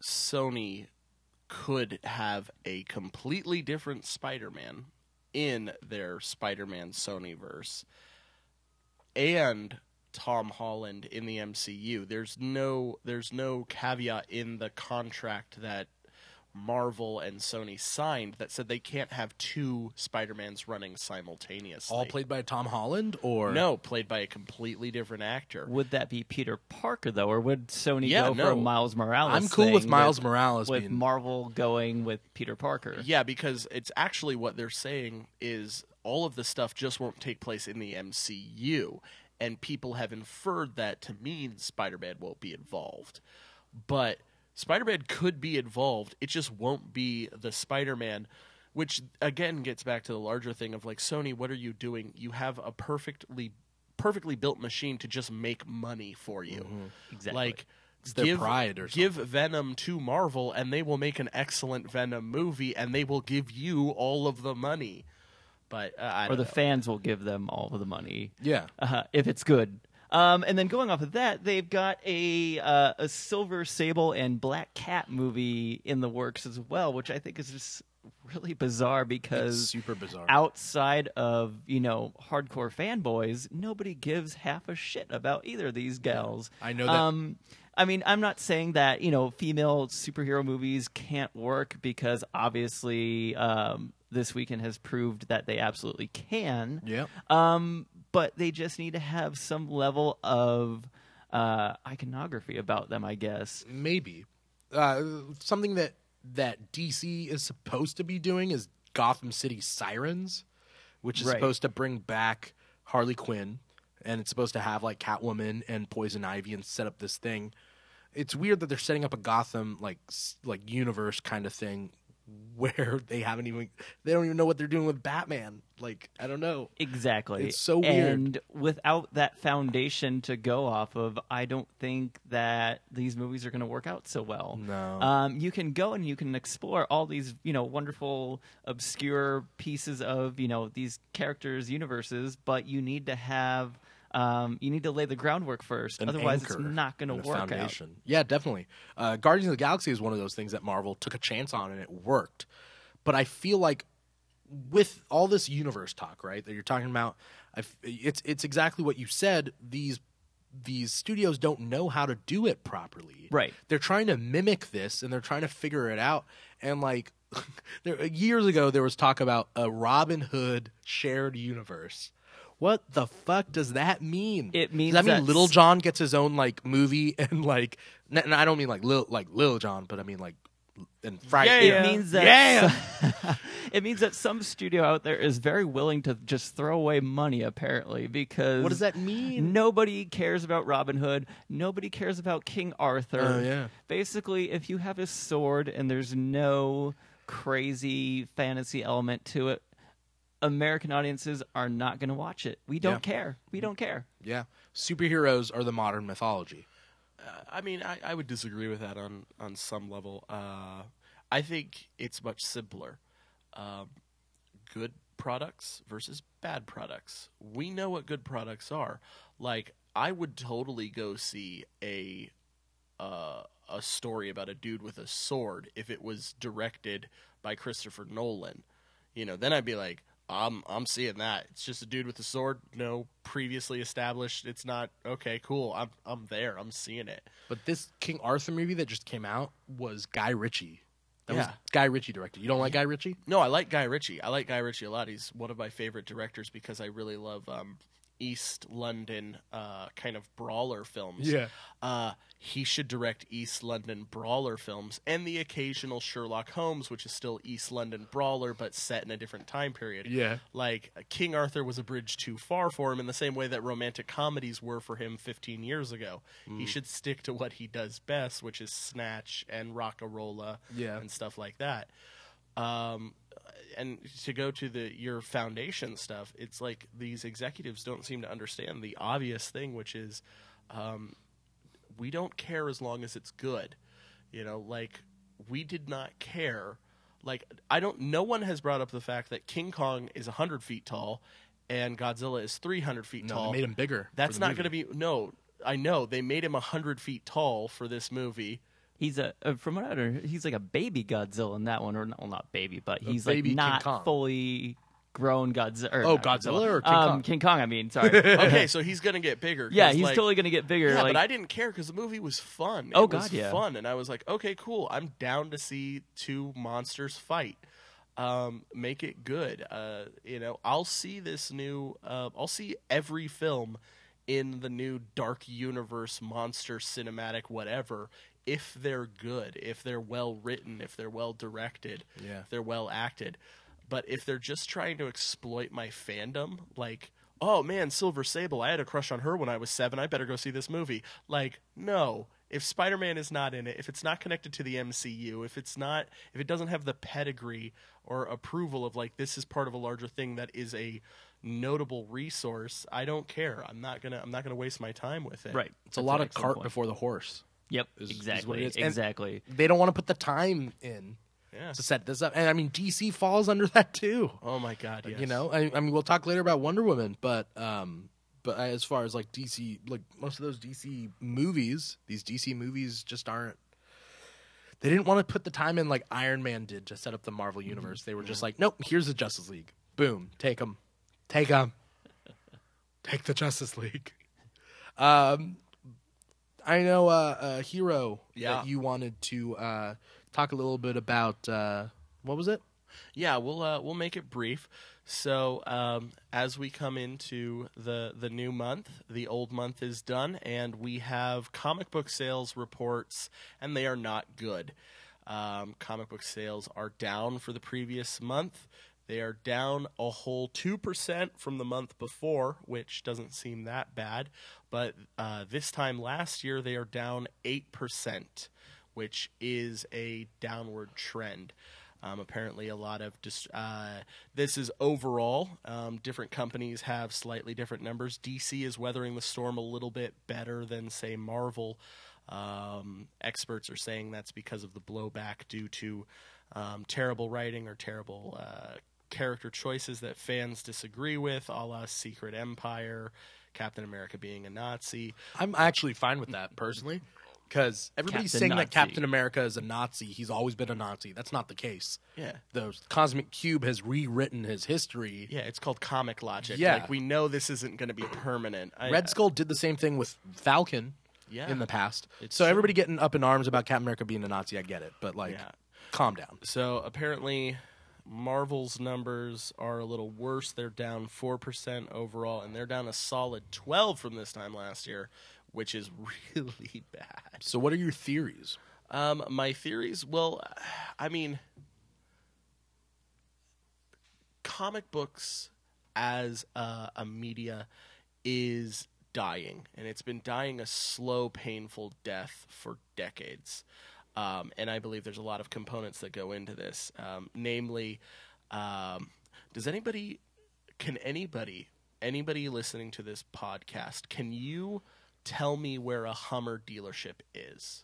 Sony could have a completely different Spider-Man in their Spider-Man Sony verse, and Tom Holland in the MCU. There's no there's no caveat in the contract that Marvel and Sony signed that said they can't have two Spider-Mans running simultaneously. All played by Tom Holland, or No, played by a completely different actor. Would that be Peter Parker though, or would Sony Yeah, go no. for a Miles Morales? I'm cool with thing Miles Morales with being Marvel going with Peter Parker. Yeah, because it's actually what they're saying is all of the stuff just won't take place in the MCU, and people have inferred that to mean Spider-Man won't be involved. But Spider-Man could be involved. It just won't be the Spider-Man which again gets back to the larger thing of like Sony, what are you doing? You have a perfectly perfectly built machine to just make money for you. Exactly. Like It's their give, pride or give Venom to Marvel and they will make an excellent Venom movie and they will give you all of the money. But uh, I or don't the know. fans will give them all of the money. yeah. uh, if it's good. Um, and then going off of that, they've got a uh, a Silver Sable and Black Cat movie in the works as well, which I think is just really bizarre It's because super bizarre. outside of you know hardcore fanboys, nobody gives half a shit about either of these gals. I know that- Um, I mean, I'm not saying that you know female superhero movies can't work because obviously um, this weekend has proved that they absolutely can. Yeah. Um, but they just need to have some level of uh, iconography about them, I guess. maybe uh, something that that DC is supposed to be doing is Gotham City Sirens, which is Right. supposed to bring back Harley Quinn, and it's supposed to have like Catwoman and Poison Ivy and set up this thing. It's weird that they're setting up a Gotham like like universe kind of thing where they haven't even they don't even know what they're doing with Batman. Like I don't know. Exactly. It's so weird. And without that foundation to go off of, I don't think that these movies are going to work out so well. No. Um, you can go and you can explore all these, you know, wonderful, obscure pieces of, you know, these characters' universes, but you need to have. Um, you need to lay the groundwork first. An Otherwise, it's not going to work out. Yeah, definitely. Uh, Guardians of the Galaxy is one of those things that Marvel took a chance on and it worked. But I feel like with all this universe talk, right, that you're talking about, I f it's it's exactly what you said. These these studios don't know how to do it properly. Right. They're trying to mimic this and they're trying to figure it out. And like there, years ago, there was talk about a Robin Hood shared universe. What the fuck does that mean? It means does that mean Little John gets his own like movie and like, n- and I don't mean like Lil like Little John, but I mean like and Friday. Yeah. It means that Yeah. it means that some studio out there is very willing to just throw away money apparently because What does that mean? Nobody cares about Robin Hood. Nobody cares about King Arthur. Oh, yeah. Basically, if you have a sword and there's no crazy fantasy element to it, American audiences are not going to watch it. We don't Yeah. care. We don't care. Yeah, superheroes are the modern mythology. I mean, I, I would disagree with that on on some level. Uh, I think it's much simpler. Um, good products versus bad products. We know what good products are. Like, I would totally go see a uh, a story about a dude with a sword if it was directed by Christopher Nolan. You know, then I'd be like, I'm I'm seeing that. It's just a dude with a sword, no previously established. It's not okay, cool. I'm I'm there. I'm seeing it. But this King Arthur movie that just came out was Guy Ritchie. That was Yeah. Guy Ritchie directed. You don't like Guy Ritchie? No, I like Guy Ritchie. I like Guy Ritchie a lot. He's one of my favorite directors because I really love um, East London uh, kind of brawler films. Yeah. Uh, he should direct East London brawler films and the occasional Sherlock Holmes, which is still East London brawler but set in a different time period. Yeah. Like King Arthur was a bridge too far for him in the same way that romantic comedies were for him 15 years ago. Mm. He should stick to what he does best, which is Snatch and rock RocknRolla Yeah. and stuff like that. Um, and to go to the your foundation stuff, it's like these executives don't seem to understand the obvious thing, which is um, we don't care as long as it's good. You know, like we did not care. Like I don't. No one has brought up the fact that King Kong is hundred feet tall and Godzilla is three hundred feet No, tall. they made him bigger. That's not going to be no. I know they made him hundred feet tall for this movie. He's a uh, from what I heard, he's like a baby Godzilla in that one, or not, well, not baby, but A he's baby King like Kong. not fully grown Godzilla. Or Oh, not Godzilla or King um, Kong? King Kong. I mean, sorry. Okay, so he's going to get bigger. 'cause, yeah, he's like, totally gonna get bigger. Yeah, like, but I didn't care because the movie was fun. Oh, it was God, yeah. fun, and I was like, okay, cool. I'm down to see two monsters fight. Um, make it good. Uh, you know, I'll see this new. Uh, I'll see every film in the new Dark Universe monster cinematic whatever if they're good, if they're well written, if they're well directed, Yeah. if they're well acted. But if they're just trying to exploit my fandom, like, oh man, Silver Sable, I had a crush on her when I was seven. I better go see this movie. Like, no. If Spider Man is not in it, if it's not connected to the MCU, if it's not, if it doesn't have the pedigree or approval of like this is part of a larger thing that is a notable resource, I don't care. I'm not gonna, I'm not gonna waste my time with it. right. It's a lot of cart point. before the horse. Yep, is- is exactly, it is. And- exactly. They don't want to put the time in Yeah. to set this up, and I mean DC falls under that too. Oh my god. Yes. You know, I, I mean, we'll talk later about Wonder Woman, but um, but as far as like DC, like most of those DC movies, these DC movies just aren't. They didn't want to put the time in like Iron Man did to set up the Marvel universe. They were just like, nope, here's the Justice League. Boom, take them, take them, take the Justice League. Um, I know uh, a hero Yeah. that you wanted to uh, talk a little bit about. Uh, what was it? Yeah, we'll uh, we'll make it brief. So um, as we come into the the new month, the old month is done, and we have comic book sales reports, and they are not good. Um, comic book sales are down for the previous month. They are down a whole two percent from the month before, which doesn't seem that bad. But uh, this time last year, they are down eight percent, which is a downward trend. Um, apparently, a lot of uh, this is overall. Um, different companies have slightly different numbers. DC is weathering the storm a little bit better than, say, Marvel. Um, experts are saying that's because of the blowback due to um, terrible writing or terrible uh, character choices that fans disagree with, a la Secret Empire, Captain America being a Nazi. I'm actually fine with that personally, because everybody's Captain saying that Captain America is a Nazi. He's always been a Nazi. That's not the case. Yeah. The Cosmic Cube has rewritten his history. Yeah, it's called comic logic. Yeah. Like we know this isn't going to be permanent. I- Red Skull did the same thing with Falcon Yeah. in the past. It's so true. everybody getting up in arms about Captain America being a Nazi, I get it, but like, Yeah. calm down. So apparently, Marvel's numbers are a little worse. They're down four percent overall, and they're down a solid twelve from this time last year, which is really bad. So what are your theories? Um, my theories, well, I mean, comic books as a, a media is dying, and it's been dying a slow, painful death for decades. Um, and I believe there's a lot of components that go into this. Um, namely, um, does anybody, can anybody, anybody listening to this podcast, can you tell me where a Hummer dealership is?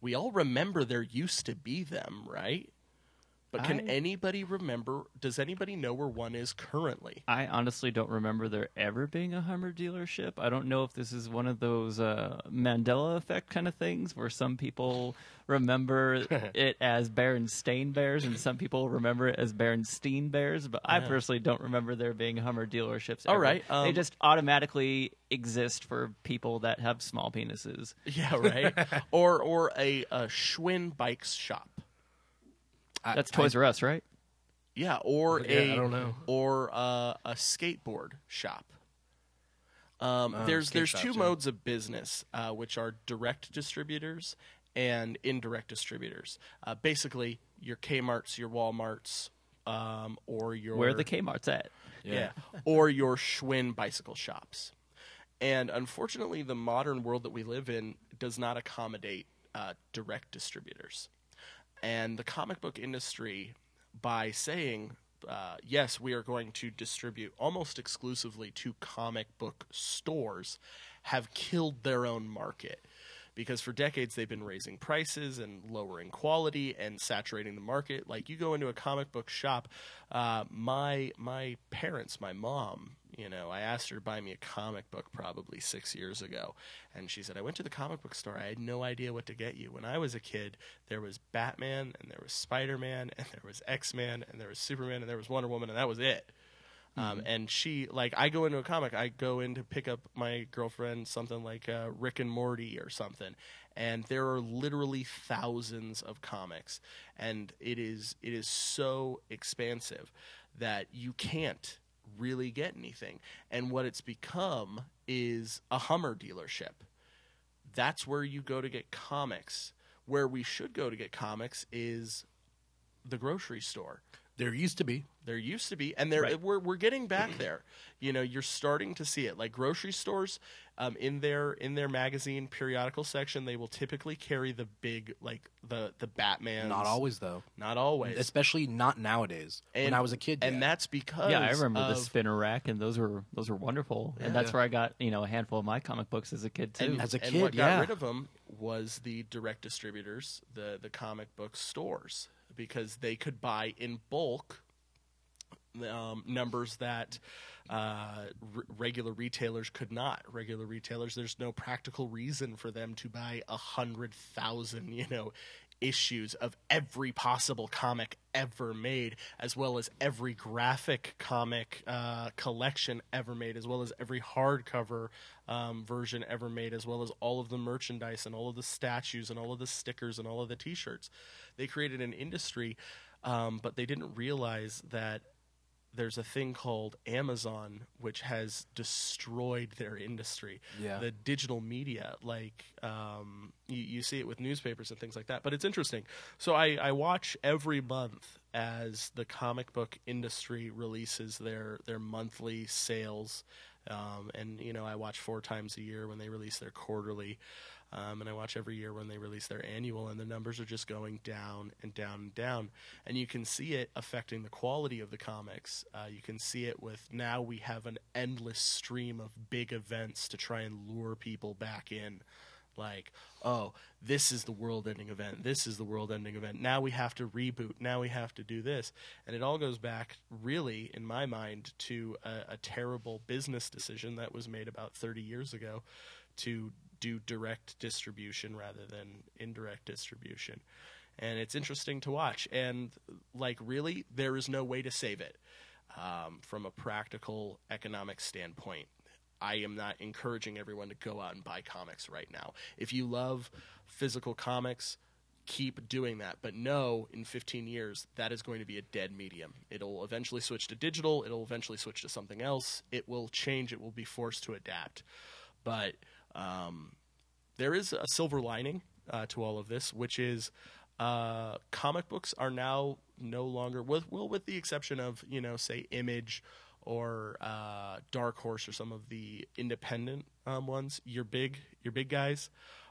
we all remember there used to be them, right? But can I- anybody remember? Does anybody know where one is currently? I honestly don't remember there ever being a Hummer dealership. I don't know if this is one of those uh, Mandela effect kind of things where some people remember it as Berenstain Bears and some people remember it as Berenstein Bears. But I personally don't remember there being Hummer dealerships. All ever. right, they um, just automatically exist for people that have small penises. Yeah, right. or or a, a Schwinn bikes shop. I- That's I- Toys R Us, right? Yeah, or Yeah, a I don't know. or uh, a skateboard shop. Um, Oh, there's skate there's shops, two yeah. modes of business, uh, which are direct distributors and indirect distributors. Uh, basically, your Kmart's, your Walmart's, um, or your Where are the Kmart's at? yeah. or your Schwinn bicycle shops. And unfortunately, the modern world that we live in does not accommodate uh, direct distributors. And the comic book industry, by saying, uh, yes, we are going to distribute almost exclusively to comic book stores, have killed their own market. Because for decades they've been raising prices and lowering quality and saturating the market. Like you go into a comic book shop, uh, my my parents, my mom, you know, I asked her to buy me a comic book probably six years ago, and she said, "I went to the comic book store. I had no idea what to get you. When I was a kid, there was Batman, and there was Spider Man, and there was X Man, and there was Superman, and there was Wonder Woman, and that was it." Um, and she like I go into a comic, I go in to pick up my girlfriend something like uh, Rick and Morty or something, and there are literally thousands of comics, and it is it is so expansive that you can't really get anything. And what it's become is a Hummer dealership. That's where you go to get comics. Where we should go to get comics is the grocery store. There used to be. There used to be, and there Right. we're we're getting back there. You know, you're starting to see it. Like grocery stores, um, in their in their magazine periodical section, they will typically carry the big like the the Batman. Not always though. Not always. Especially not nowadays. when I was a kid, and yeah. that's because Yeah, I remember of, the spinner rack, and those were those were wonderful, and that's where I got you know a handful of my comic books as a kid too. And, As a and kid, what got yeah. rid of them was the direct distributors, the the comic book stores, because they could buy in bulk um, numbers that uh, r- regular retailers could not. Regular retailers, there's no practical reason for them to buy a hundred thousand, you know, issues of every possible comic ever made, as well as every graphic comic uh, collection ever made, as well as every hardcover um, version ever made, as well as all of the merchandise and all of the statues and all of the stickers and all of the T-shirts. They created an industry, um, but they didn't realize that there's a thing called Amazon, which has destroyed their industry. Yeah. The digital media, like um, you, you see it with newspapers and things like that. But it's interesting. So I, I watch every month as the comic book industry releases their their monthly sales. Um, and you know, I watch four times a year when they release their quarterly, um, and I watch every year when they release their annual, and the numbers are just going down and down and down. And you can see it affecting the quality of the comics. Uh, you can see it with now we have an endless stream of big events to try and lure people back in. Like, oh, this is the world ending event. This is the world ending event. Now we have to reboot. Now we have to do this. And it all goes back, really, in my mind, to a, a terrible business decision that was made about 30 years ago to do direct distribution rather than indirect distribution. And it's interesting to watch. And, like, really, there is no way to save it um, from a practical economic standpoint. I am not encouraging everyone to go out and buy comics right now. If you love physical comics, keep doing that. But know in 15 years, that is going to be a dead medium. It'll eventually switch to digital, it'll eventually switch to something else. It will change, it will be forced to adapt. But um, there is a silver lining uh, to all of this, which is uh, comic books are now no longer, with, well, with the exception of, you know, say Image or uh, Dark Horse or some of the independent um, ones, your big, your big guys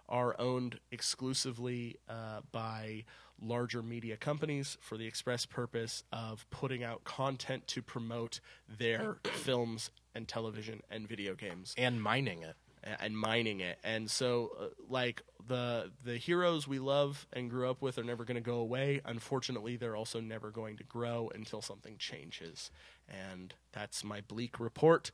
are owned exclusively uh, by larger media companies for the express purpose of putting out content to promote their films and television and video games and mining it. A- and mining it. And so, uh, like the the heroes we love and grew up with are never going to go away. Unfortunately, they're also never going to grow until something changes. And that's my bleak report,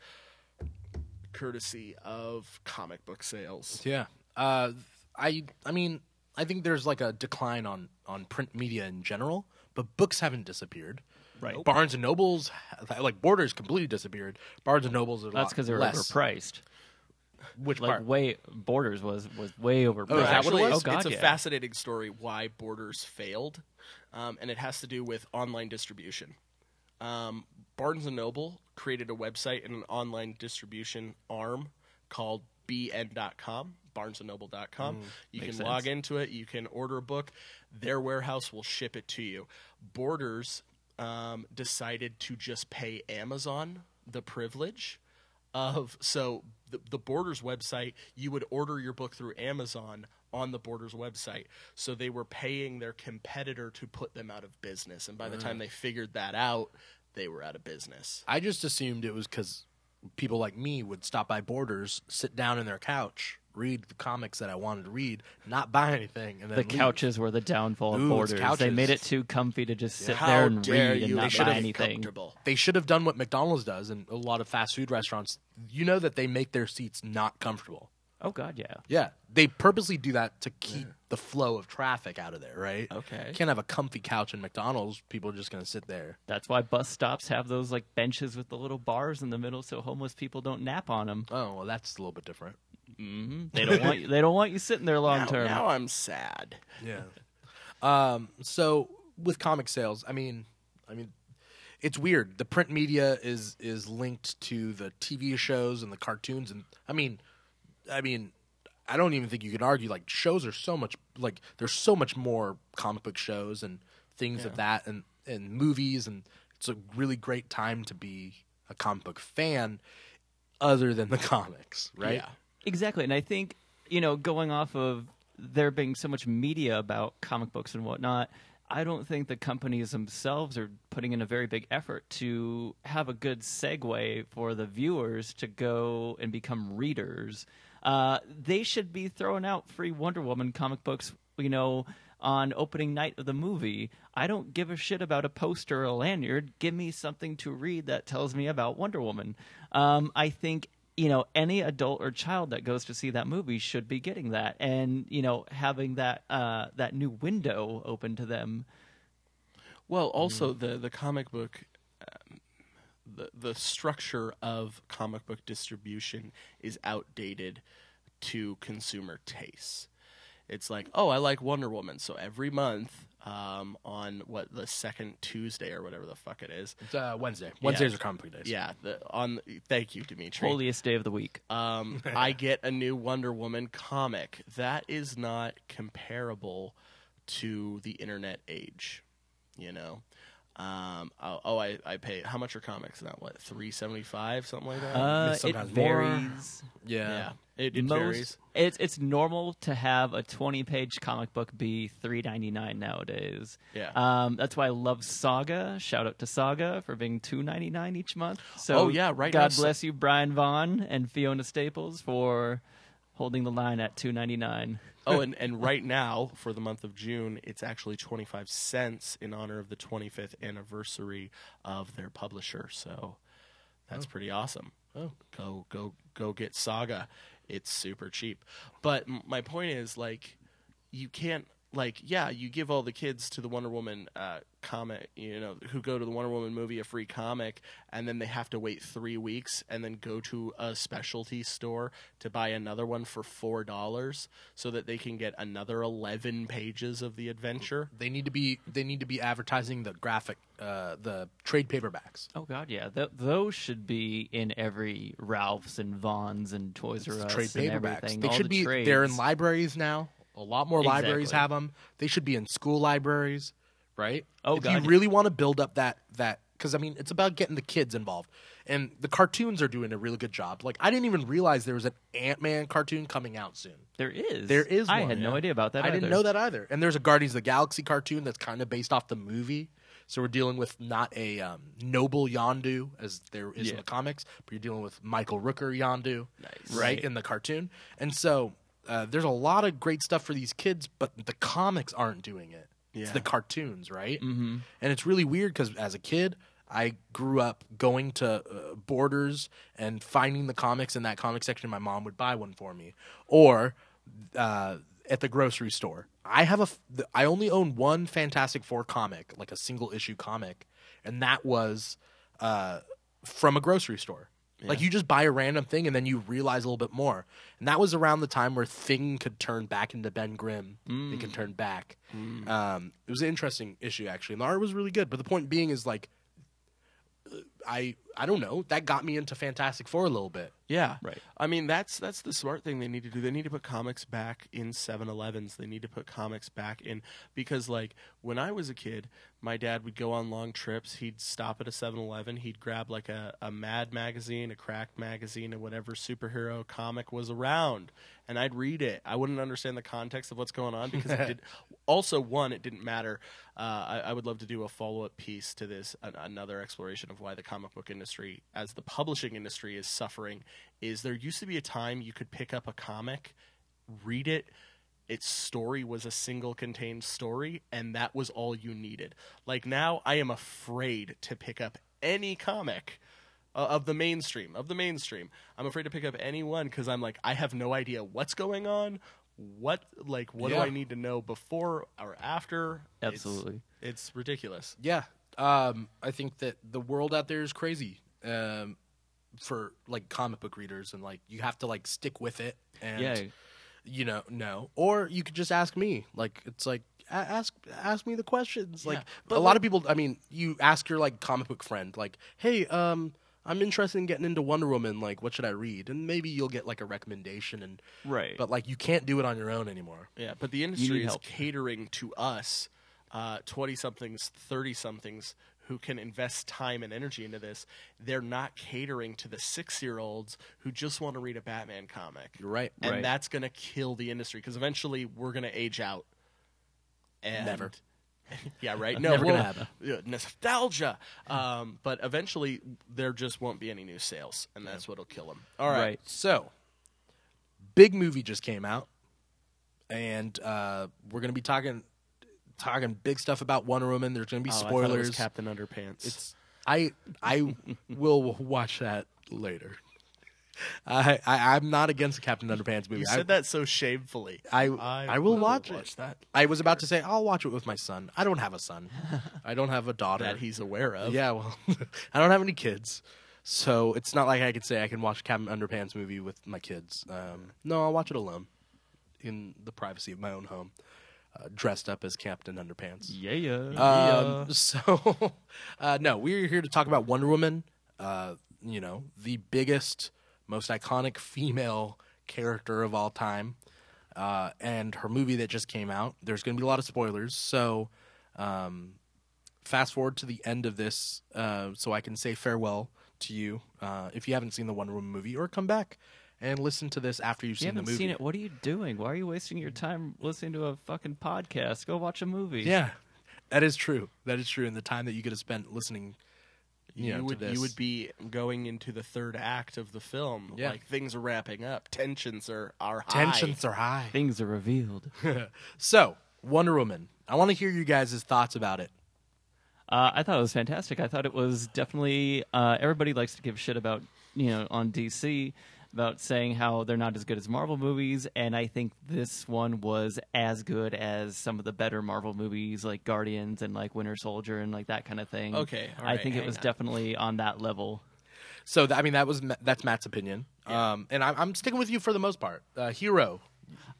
courtesy of comic book sales. Yeah. Uh, I I mean, I think there's like a decline on on print media in general, but books haven't disappeared. Right. Barnes and Nobles, like Borders, completely disappeared. Barnes and Nobles are That's because they were less. overpriced. Which Like part? way Borders was was way overpriced. Oh, is that what it Actually, was? It's, Oh God, it's a yeah. fascinating story why Borders failed, um, and it has to do with online distribution. Um, Barnes and Noble created a website and an online distribution arm called bn.com, barnesandnoble.com. you can makes log into it, you can order a book, their warehouse will ship it to you. Borders um, decided to just pay Amazon the privilege of so the, the Borders website, you would order your book through Amazon, on the Borders website. So they were paying their competitor to put them out of business. And by the time mm. they figured that out, they were out of business. I just assumed it was because people like me would stop by Borders, sit down in their couch, read the comics that I wanted to read, not buy anything, and then The leave. couches were the downfall of Ooh, it's Borders. They made it too comfy to just sit How there and dare read you and not make it buy anything. comfortable. They should have done what McDonald's does and a lot of fast food restaurants. You know that they make their seats not comfortable. Oh God, yeah. Yeah, they purposely do that to keep the flow of traffic out of there, right? Okay. You can't have a comfy couch in McDonald's. People are just going to sit there. That's why bus stops have those like benches with the little bars in the middle, so homeless people don't nap on them. Oh, well, that's a little bit different. Hmm They don't want you, they don't want you sitting there long Now, term. now I'm sad. Yeah. um. So with comic sales, I mean, I mean, it's weird. The print media is is linked to the TV shows and the cartoons, and I mean, I mean, I don't even think you can argue. Like shows are so much like there's so much more comic book shows and things of that, and and movies, and it's a really great time to be a comic book fan, other than the comics, right? Yeah. Exactly, and I think you know, going off of there being so much media about comic books and whatnot, I don't think the companies themselves are putting in a very big effort to have a good segue for the viewers to go and become readers. Uh, they should be throwing out free Wonder Woman comic books, you know, on opening night of the movie. I don't give a shit about a poster or a lanyard. Give me something to read that tells me about Wonder Woman. Um, I think you know any adult or child that goes to see that movie should be getting that, and you know having that uh, that new window open to them. Well, also the the comic book, um, the the structure of comic book distribution is outdated to consumer tastes. It's like, oh, I like Wonder Woman, so every month um, on what the second Tuesday or whatever the fuck it is. It's uh, Wednesday. Wednesdays Yeah. are comic book days. Yeah, the, on thank you, Dimithri. Holiest day of the week. um, I get a new Wonder Woman comic. That is not comparable to the internet age. You know, um, oh, oh, I, I pay. How much are comics now? What three seventy five, something like that? Uh, it sometimes more. varies. Yeah. yeah, it, it Most varies. it's it's normal to have a twenty page comic book be three ninety nine nowadays. Yeah. Um, that's why I love Saga. Shout out to Saga for being two ninety nine each month. So Oh, yeah, right God Sa- bless you, Brian Vaughan and Fiona Staples for holding the line at two ninety nine. oh, and, and right now for the month of June, it's actually twenty five cents in honor of the twenty fifth anniversary of their publisher. So that's pretty awesome. Oh. go go go get Saga. It's super cheap. But my point is like you can't like yeah, you give all the kids to the Wonder Woman uh, comic, you know, who go to the Wonder Woman movie a free comic, and then they have to wait three weeks and then go to a specialty store to buy another one for four dollars so that they can get another eleven pages of the adventure. They need to be they need to be advertising the graphic uh, the trade paperbacks. Oh God, yeah, Th- those should be in every Ralph's and Vons and Toys R Us trade and paperbacks. everything. They all should the be trades. they're in libraries now. A lot more libraries have them. They should be in school libraries, right? Oh, if God. you really want to build up that that because I mean it's about getting the kids involved, and the cartoons are doing a really good job. Like I didn't even realize there was an Ant Man cartoon coming out soon. There is. There is. I one, had no idea about that. I didn't know that either. And there's a Guardians of the Galaxy cartoon that's kind of based off the movie. So we're dealing with not a um, noble Yondu as there is in the comics, but you're dealing with Michael Rooker Yondu, Nice. Right. in the cartoon. And so uh, there's a lot of great stuff for these kids, but the comics aren't doing it. It's the cartoons, right? Mm-hmm. And it's really weird because as a kid, I grew up going to uh, Borders and finding the comics in that comic section. My mom would buy one for me, or uh, at the grocery store. I have a. f- I only own one Fantastic Four comic, like a single issue comic, and that was uh, from a grocery store. Like you just buy a random thing and then you realize a little bit more. And that was around the time where Thing could turn back into Ben Grimm. It can turn back. Um, it was an interesting issue actually, and the art was really good. But the point being is like, I I don't know. That got me into Fantastic Four a little bit. Yeah. Right. I mean, that's that's the smart thing they need to do. They need to put comics back in 7-Elevens. They need to put comics back in because like when I was a kid, my dad would go on long trips. He'd stop at a 7-Eleven. He'd grab like a, a Mad magazine, a Crack magazine, and whatever superhero comic was around, and I'd read it. I wouldn't understand the context of what's going on because it did. Also, one, it didn't matter. Uh, I, I would love to do a follow up piece to this, an, another exploration of why the comic book industry, as the publishing industry, is suffering. Is there used to be a time you could pick up a comic, read it, its story was a single contained story, and that was all you needed. Like now, I am afraid to pick up any comic uh, of the mainstream of the mainstream. I'm afraid to pick up any one because I'm like I have no idea what's going on. What like what Yeah. do I need to know before or after? It's- Absolutely. it's, ridiculous. Yeah, um, I think that the world out there is crazy um, for like comic book readers, and like you have to like stick with it. And Yeah. You know, no, or you could just ask me. Like it's like ask ask me the questions. Like Yeah, a but lot of people. I mean, you ask your like comic book friend, like, hey, um. I'm interested in getting into Wonder Woman. Like, what should I read? And maybe you'll get like a recommendation. And Right. but like, you can't do it on your own anymore. Yeah, but the industry is help. catering to us, twenty somethings, thirty somethings who can invest time and energy into this. They're not catering to the six year olds who just want to read a Batman comic. You're right. and Right. that's going to kill the industry because eventually we're going to age out. And Never. Yeah, right. No, Never gonna happen. Nostalgia. Um, but eventually, there just won't be any new sales, and that's what'll kill them. All right. Right. So, big movie just came out, and uh, we're gonna be talking talking big stuff about Wonder Woman. There's gonna be Oh, I spoilers. Captain Underpants. It's I I will watch that later. I, I I'm not against the Captain Underpants movie. you I, said that so shamefully. I I, will watch, it. that. I was about to say I'll watch it with my son. I don't have a son. I don't have a daughter. That he's aware of. Yeah, well, I don't have any kids, so it's not like I could say I can watch Captain Underpants movie with my kids. Um, no, I'll watch it alone, in the privacy of my own home, uh, dressed up as Captain Underpants. yeah. Yeah. Um, so, uh, no, we're here to talk about Wonder Woman. Uh, you know, the biggest, most iconic female character of all time, uh, and her movie that just came out. There's going to be a lot of spoilers, so um, fast forward to the end of this, uh, so I can say farewell to you uh, if you haven't seen the Wonder Woman movie, or come back and listen to this after you've you seen the haven't movie. seen it. What are you doing? Why are you wasting your time listening to a fucking podcast? Go watch a movie. Yeah, that is true. That is true. And the time that you could have spent listening, you, You, know, to would this. you would be going into the third act of the film. Yeah. Like things are wrapping up. Tensions are are high. tensions are high. Things are revealed. so, Wonder Woman. I want to hear you guys' thoughts about it. Uh, I thought it was fantastic. I thought it was definitely. Uh, everybody likes to give shit about you know on DC about saying how they're not as good as Marvel movies, and I think this one was as good as some of the better Marvel movies like Guardians and like Winter Soldier and like that kind of thing. Okay, all I think it was on. definitely on that level. So, th- I mean, that was Ma- that's Matt's opinion, um, and I'm, I'm sticking with you for the most part. Uh, Hero.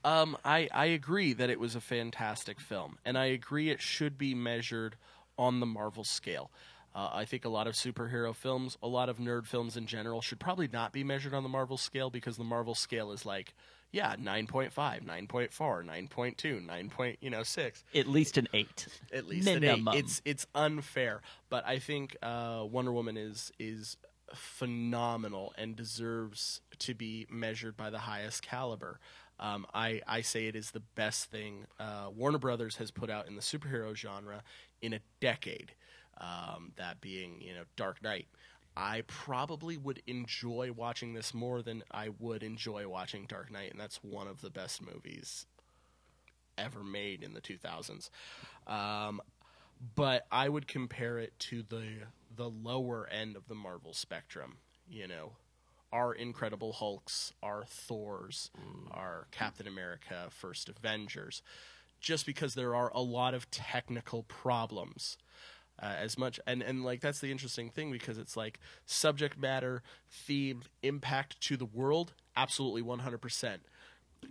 Um, I, I agree that it was a fantastic film, and I agree it should be measured on the Marvel scale. Uh, I think a lot of superhero films, a lot of nerd films in general, should probably not be measured on the Marvel scale because the Marvel scale is like, yeah, 9.5, 9.4, 9.2, 9. Point, you know, 6 At least an eight. at least an eight. Minimum. It's it's unfair, but I think uh, Wonder Woman is is phenomenal and deserves to be measured by the highest caliber. Um, I I say it is the best thing uh, Warner Brothers has put out in the superhero genre in a decade. Um, that being you know Dark Knight. I probably would enjoy watching this more than I would enjoy watching Dark Knight, and that's one of the best movies ever made in the 2000s. Um, but I would compare it to the the lower end of the Marvel spectrum. You know, our Incredible Hulks, our Thors, our Captain America, First Avengers, just because there are a lot of technical problems. Uh, as much and and like that's the interesting thing because it's like subject matter, theme, impact to the world, absolutely 100%.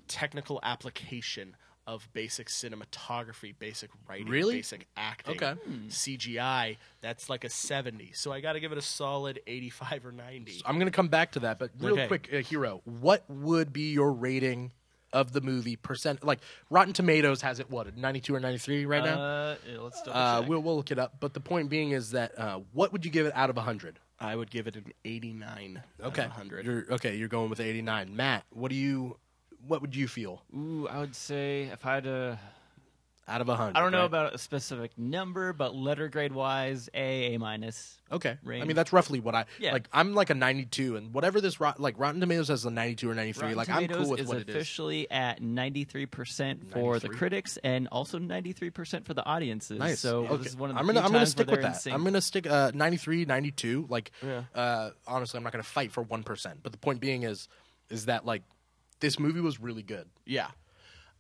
Technical application, of basic cinematography, basic writing, Really? basic acting, Okay. CGI. That's like a 70. So I got to give it a solid 85 or 90. I'm going to come back to that, but real Okay. quick, uh, hero, what would be your rating of the movie percent? Like Rotten Tomatoes has it what 92 or 93 right now. Uh, yeah, let's double Uh, check. we'll we'll look it up. But the point being is that uh, what would you give it out of 100? I would give it an 89 Okay, out of 100. You're, okay, you're going with 89. Matt, what do you? What would you feel Ooh, I would say if I had to, out of 100? I don't know right? about a specific number, but letter grade wise, A, A minus. Okay, I mean that's roughly what I Yeah. like. I'm like a 92, and whatever this rot, like Rotten Tomatoes has a 92 or 93. Rotten like Tomatoes I'm cool with is what it is. officially at 93% for the critics and also 93% for the audiences. Nice. So okay. this is one of the I'm gonna I'm gonna stick with that. I'm gonna stick uh, 93, 92. Like, Yeah. uh, honestly, I'm not gonna fight for one percent. But the point being is, is that like this movie was really good. Yeah,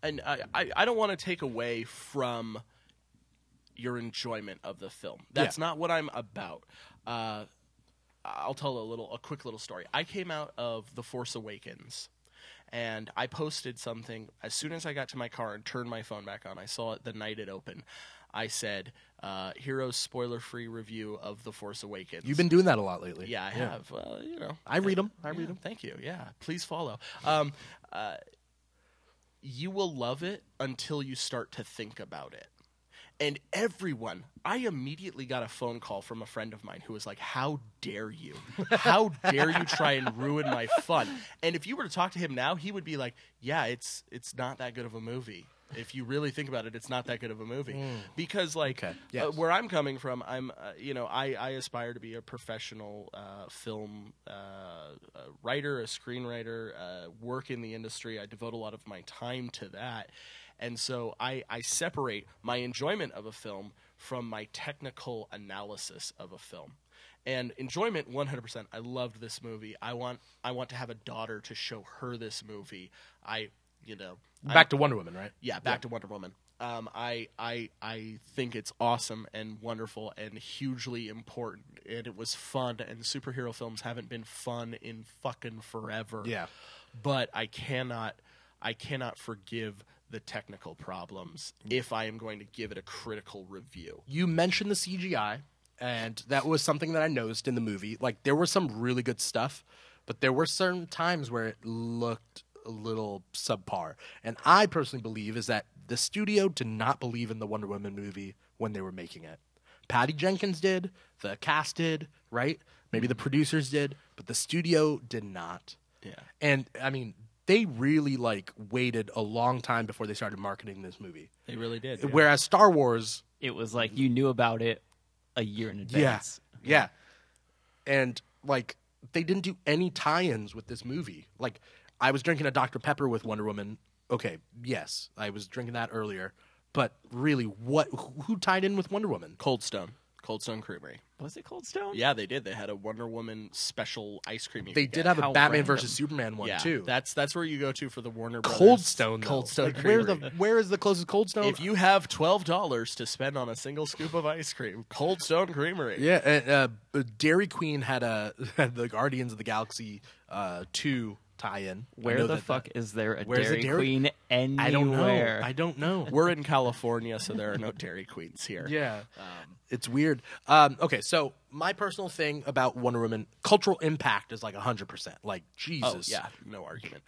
and I, I, I don't want to take away from your enjoyment of the film. That's not what I'm about. Uh, I'll tell a little, a quick little story. I came out of The Force Awakens, and I posted something as soon as I got to my car and turned my phone back on. I saw it the night it opened. I said, uh, "Heroes spoiler-free review of The Force Awakens." You've been doing that a lot lately. Yeah, I have. Well, you know, I read them. I yeah, read them. Thank you. Yeah, please follow. Um, uh, you will love it until you start to think about it. And everyone, I immediately got a phone call from a friend of mine who was like, How dare you? How dare you try and ruin my fun? And if you were to talk to him now, he would be like, Yeah, it's it's not that good of a movie. If you really think about it, it's not that good of a movie. Because like Okay. uh, where I'm coming from, I'm uh, you know I, I aspire to be a professional uh, film uh, uh, writer, a screenwriter, uh, work in the industry. I devote a lot of my time to that, and so I, I separate my enjoyment of a film from my technical analysis of a film. And enjoyment, 100%. I loved this movie. I want I want to have a daughter to show her this movie. I you know Back to Wonder Woman, right? yeah, back to Wonder Woman. Um, I I I think it's awesome and wonderful and hugely important, and it was fun. And superhero films haven't been fun in fucking forever. Yeah. but I cannot I cannot forgive the technical problems if I am going to give it a critical review. You mentioned the CGI, and that was something that I noticed in the movie. Like there was some really good stuff, but there were certain times where it looked a little subpar. And I personally believe is that the studio did not believe in the Wonder Woman movie when they were making it. Patty Jenkins did, the cast did, right? Maybe the producers did, but the studio did not. Yeah. And I mean, they really like waited a long time before they started marketing this movie. They really did. Whereas Star Wars it was like you knew about it a year in advance. Yeah. And like they didn't do any tie-ins with this movie. Like I was drinking a Dr Pepper with Wonder Woman. Okay, yes, I was drinking that earlier. But really, what who- who tied in with Wonder Woman? Cold Stone, Cold Stone Creamery. Was it Cold Stone? Yeah, they did. They had a Wonder Woman special ice cream. you They could did get. have a How Batman random. versus Superman one yeah, too. That's that's where you go to for the Warner Brothers Cold Stone. though. Cold Stone. Like, where's the Creamery. where is the closest Cold Stone? If you have twelve dollars to spend on a single scoop of ice cream, Cold Stone Creamery. yeah, and, uh, uh, Dairy Queen had a had the Guardians of the Galaxy uh, two tie-in. Where the that- fuck is there a Dairy, Dairy- Queen anywhere? I don't know. I don't know. We're in California, so there are no Dairy Queens here. Yeah, it's weird. Um, okay, so my personal thing about Wonder Woman, cultural impact is like hundred percent. Like Oh Jesus, yeah, no argument.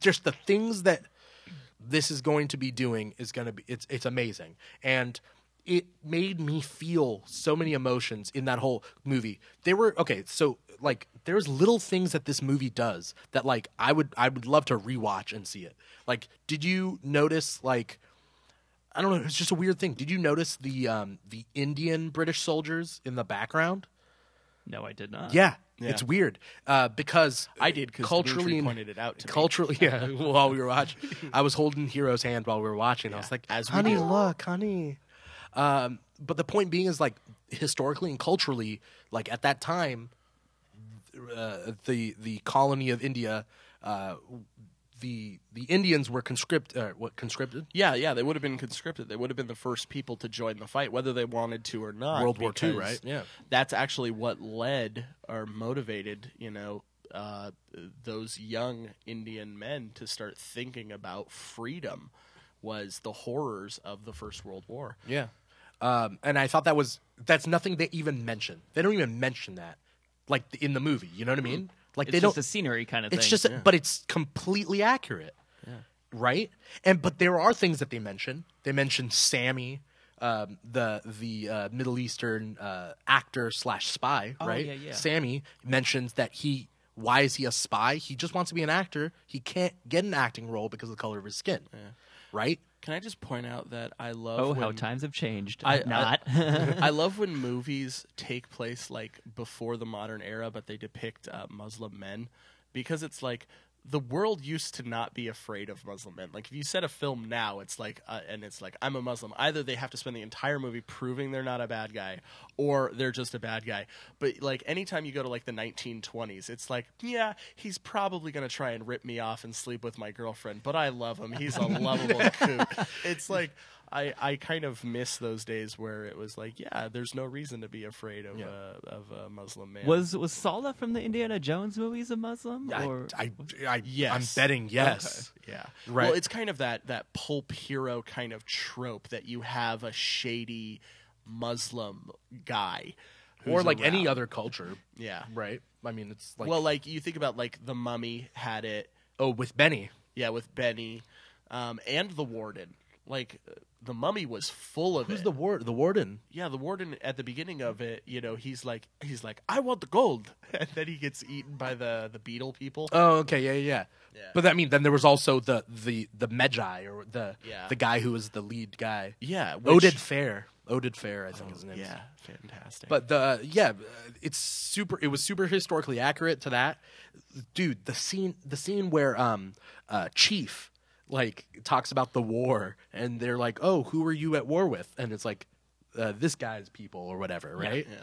just the things that this is going to be doing is going to be it's it's amazing and it made me feel so many emotions in that whole movie there were okay so like there's little things that this movie does that like i would i would love to rewatch and see it like did you notice like i don't know it's just a weird thing did you notice the um the indian british soldiers in the background No, I did not. yeah, Yeah. it's weird uh, because I did culturally Dimithri pointed it out to me. culturally yeah while we were watching i was holding hero's hand while we were watching i was like as we honey do. look honey um, but the point being is like historically and culturally like at that time uh, the the colony of india uh, the the indians were conscript uh, what conscripted Yeah, yeah, they would have been conscripted. They would have been the first people to join the fight, whether they wanted to or not. World War II, right? Yeah. That's actually what led or motivated, you know, uh, those young Indian men to start thinking about freedom was the horrors of the First World War. Yeah. Um, and I thought that was that's nothing they even mention. They don't even mention that, like in the movie. You know what I mean? Like It's they just don't. a scenery kind of thing. it's thing. just, but it's completely accurate, Yeah. right? And but there are things that they mention. They mention Sammy, um, the the uh, Middle Eastern uh, actor slash spy, Oh, right? yeah, yeah. Sammy mentions that he. Why is he a spy? He just wants to be an actor. He can't get an acting role because of the color of his skin, right? Can I just point out that I love oh, how times have changed. I- I- Not. I love when movies take place like before the modern era, but they depict uh, Muslim men because it's like the world used to not be afraid of Muslim men. Like if you set a film now, it's like uh, and it's like I'm a Muslim. Either they have to spend the entire movie proving they're not a bad guy, or they're just a bad guy. But like anytime you go to like the 1920s, it's like yeah, he's probably gonna try and rip me off and sleep with my girlfriend, but I love him. He's a lovable coot. It's like. I, I kind of miss those days where it was like, yeah, there's no reason to be afraid of Yeah. a of a Muslim man. was was Sallah from the Indiana Jones movies a Muslim? I, or I, I, Yes. I'm betting yes. yeah, Right. Well, it's kind of that that pulp hero kind of trope that you have a shady Muslim guy, or who's like any other culture, Yeah. right? I mean, it's like well, like you think about like the Mummy had it, oh, with Benny. yeah, with Benny, um, and the Warden. Like uh, the Mummy was full of Who's it. the ward? The warden. yeah, the warden at the beginning of it, you know, he's like, he's like, I want the gold, and then he gets eaten by the the beetle people. Oh, okay, yeah, yeah. Yeah. But I mean, then there was also the the the Magi or the Yeah. the guy who was the lead guy. yeah, which- Oded Fehr. Oded Fehr, I think his name. is. Yeah, fantastic. But the yeah, it's super. It was super historically accurate to that, dude. The scene, the scene where um, uh, Chief like talks about the war, and they're like, "Oh, who are you at war with?" And it's like, uh, "This guy's people" or whatever, right? yeah.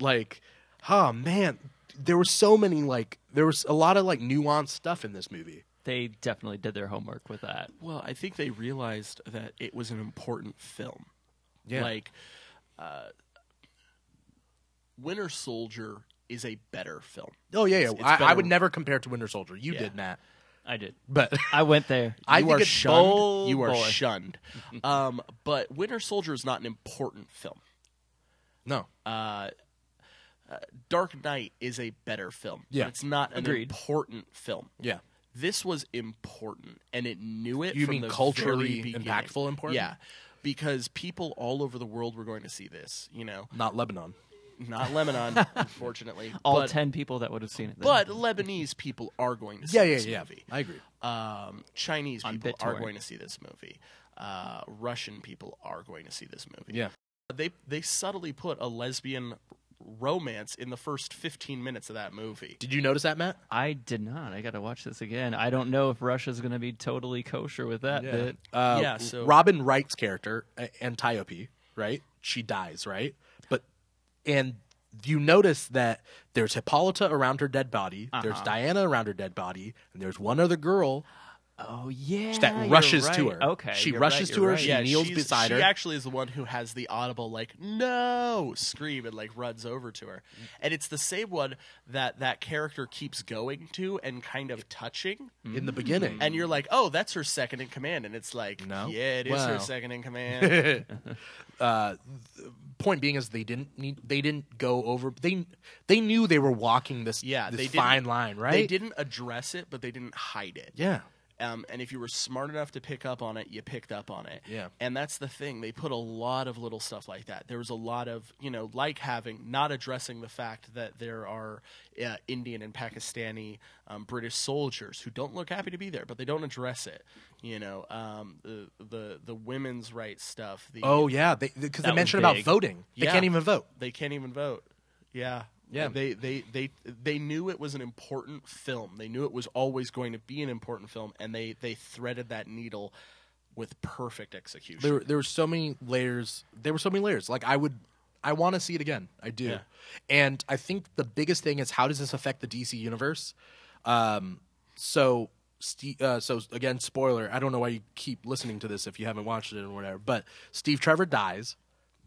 Like, oh man, there were so many like there was a lot of like nuanced stuff in this movie. they definitely did their homework with that. Well, I think they realized that it was an important film. Yeah. Like, uh, Winter Soldier is a better film. Oh yeah, yeah. It's- it's I, I would never compare it to Winter Soldier. You Yeah. did, Matt. I did. But I went there. I you think are it's shunned. Oh, you are boy. shunned. um, but Winter Soldier is not an important film. no. Uh, uh, Dark Knight is a better film. Yeah. it's not an Agreed. important film. Yeah. This was important, and it knew it. You from mean the culturally impactful important? Yeah, because people all over the world were going to see this. You know, Not Lebanon. Not Lebanon, unfortunately. All but, ten people that would have seen it. then. but Lebanese people are going to see Yeah, yeah, this yeah. movie. I agree. Um, Chinese On people are going to see this movie. Uh, Russian people are going to see this movie. Yeah. They they subtly put a lesbian romance in the first 15 minutes of that movie. Did you notice that, Matt? I did not. I got to watch this again. I don't know if Russia's going to be totally kosher with that bit. Uh, Yeah, so- Robin Wright's character, uh, Antiope, right? She dies, right? And you notice that there's Hippolyta around her dead body, there's Uh-huh. Diana around her dead body, and there's one other girl Oh yeah, that you're rushes to her. Okay, She you're rushes right, to her, right. she yeah, kneels she's- beside she her. actually is the one who has the audible like no scream and like runs over to her, and it's the same one that that character keeps going to and kind of touching, in the beginning. and you're like, oh, that's her second in command, and it's like, No? yeah, it is her second in command. uh, the point being is they didn't need they didn't go over they they knew they were walking this yeah, this they fine line right They didn't address it, but they didn't hide it. yeah Um, and if you were smart enough to pick up on it, you picked up on it. Yeah. And that's the thing. They put a lot of little stuff like that. There was a lot of, you know, like having, not addressing the fact that there are uh, Indian and Pakistani um, British soldiers who don't look happy to be there, but they don't address it. You know, um, the, the, the women's rights stuff. The, oh yeah because they, they mentioned about voting they Yeah. can't even vote They can't even vote. Yeah. Yeah. They, they they they knew it was an important film. They knew it was always going to be an important film and they they threaded that needle with perfect execution. there there were so many layers there were so many layers like i would i want to see it again i do Yeah. and i think the biggest thing is how does this affect the dc universe um so Steve, uh, so again spoiler i don't know why you keep listening to this if you haven't watched it or whatever but steve trevor dies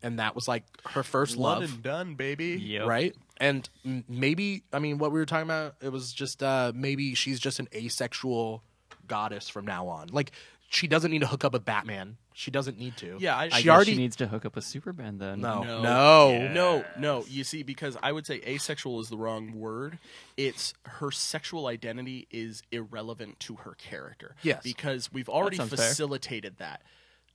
and that was like her first One love and done, baby. Yep. right and m- maybe i mean what we were talking about it was just uh maybe she's just an asexual goddess from now on like she doesn't need to hook up with Batman. She doesn't need to. Yeah, I- I she guess already she needs to hook up with Superman then. no No. no No, no. You see, because I would say asexual is the wrong word. It's her sexual identity is irrelevant to her character. Yes. Because we've already sounds fair. facilitated that.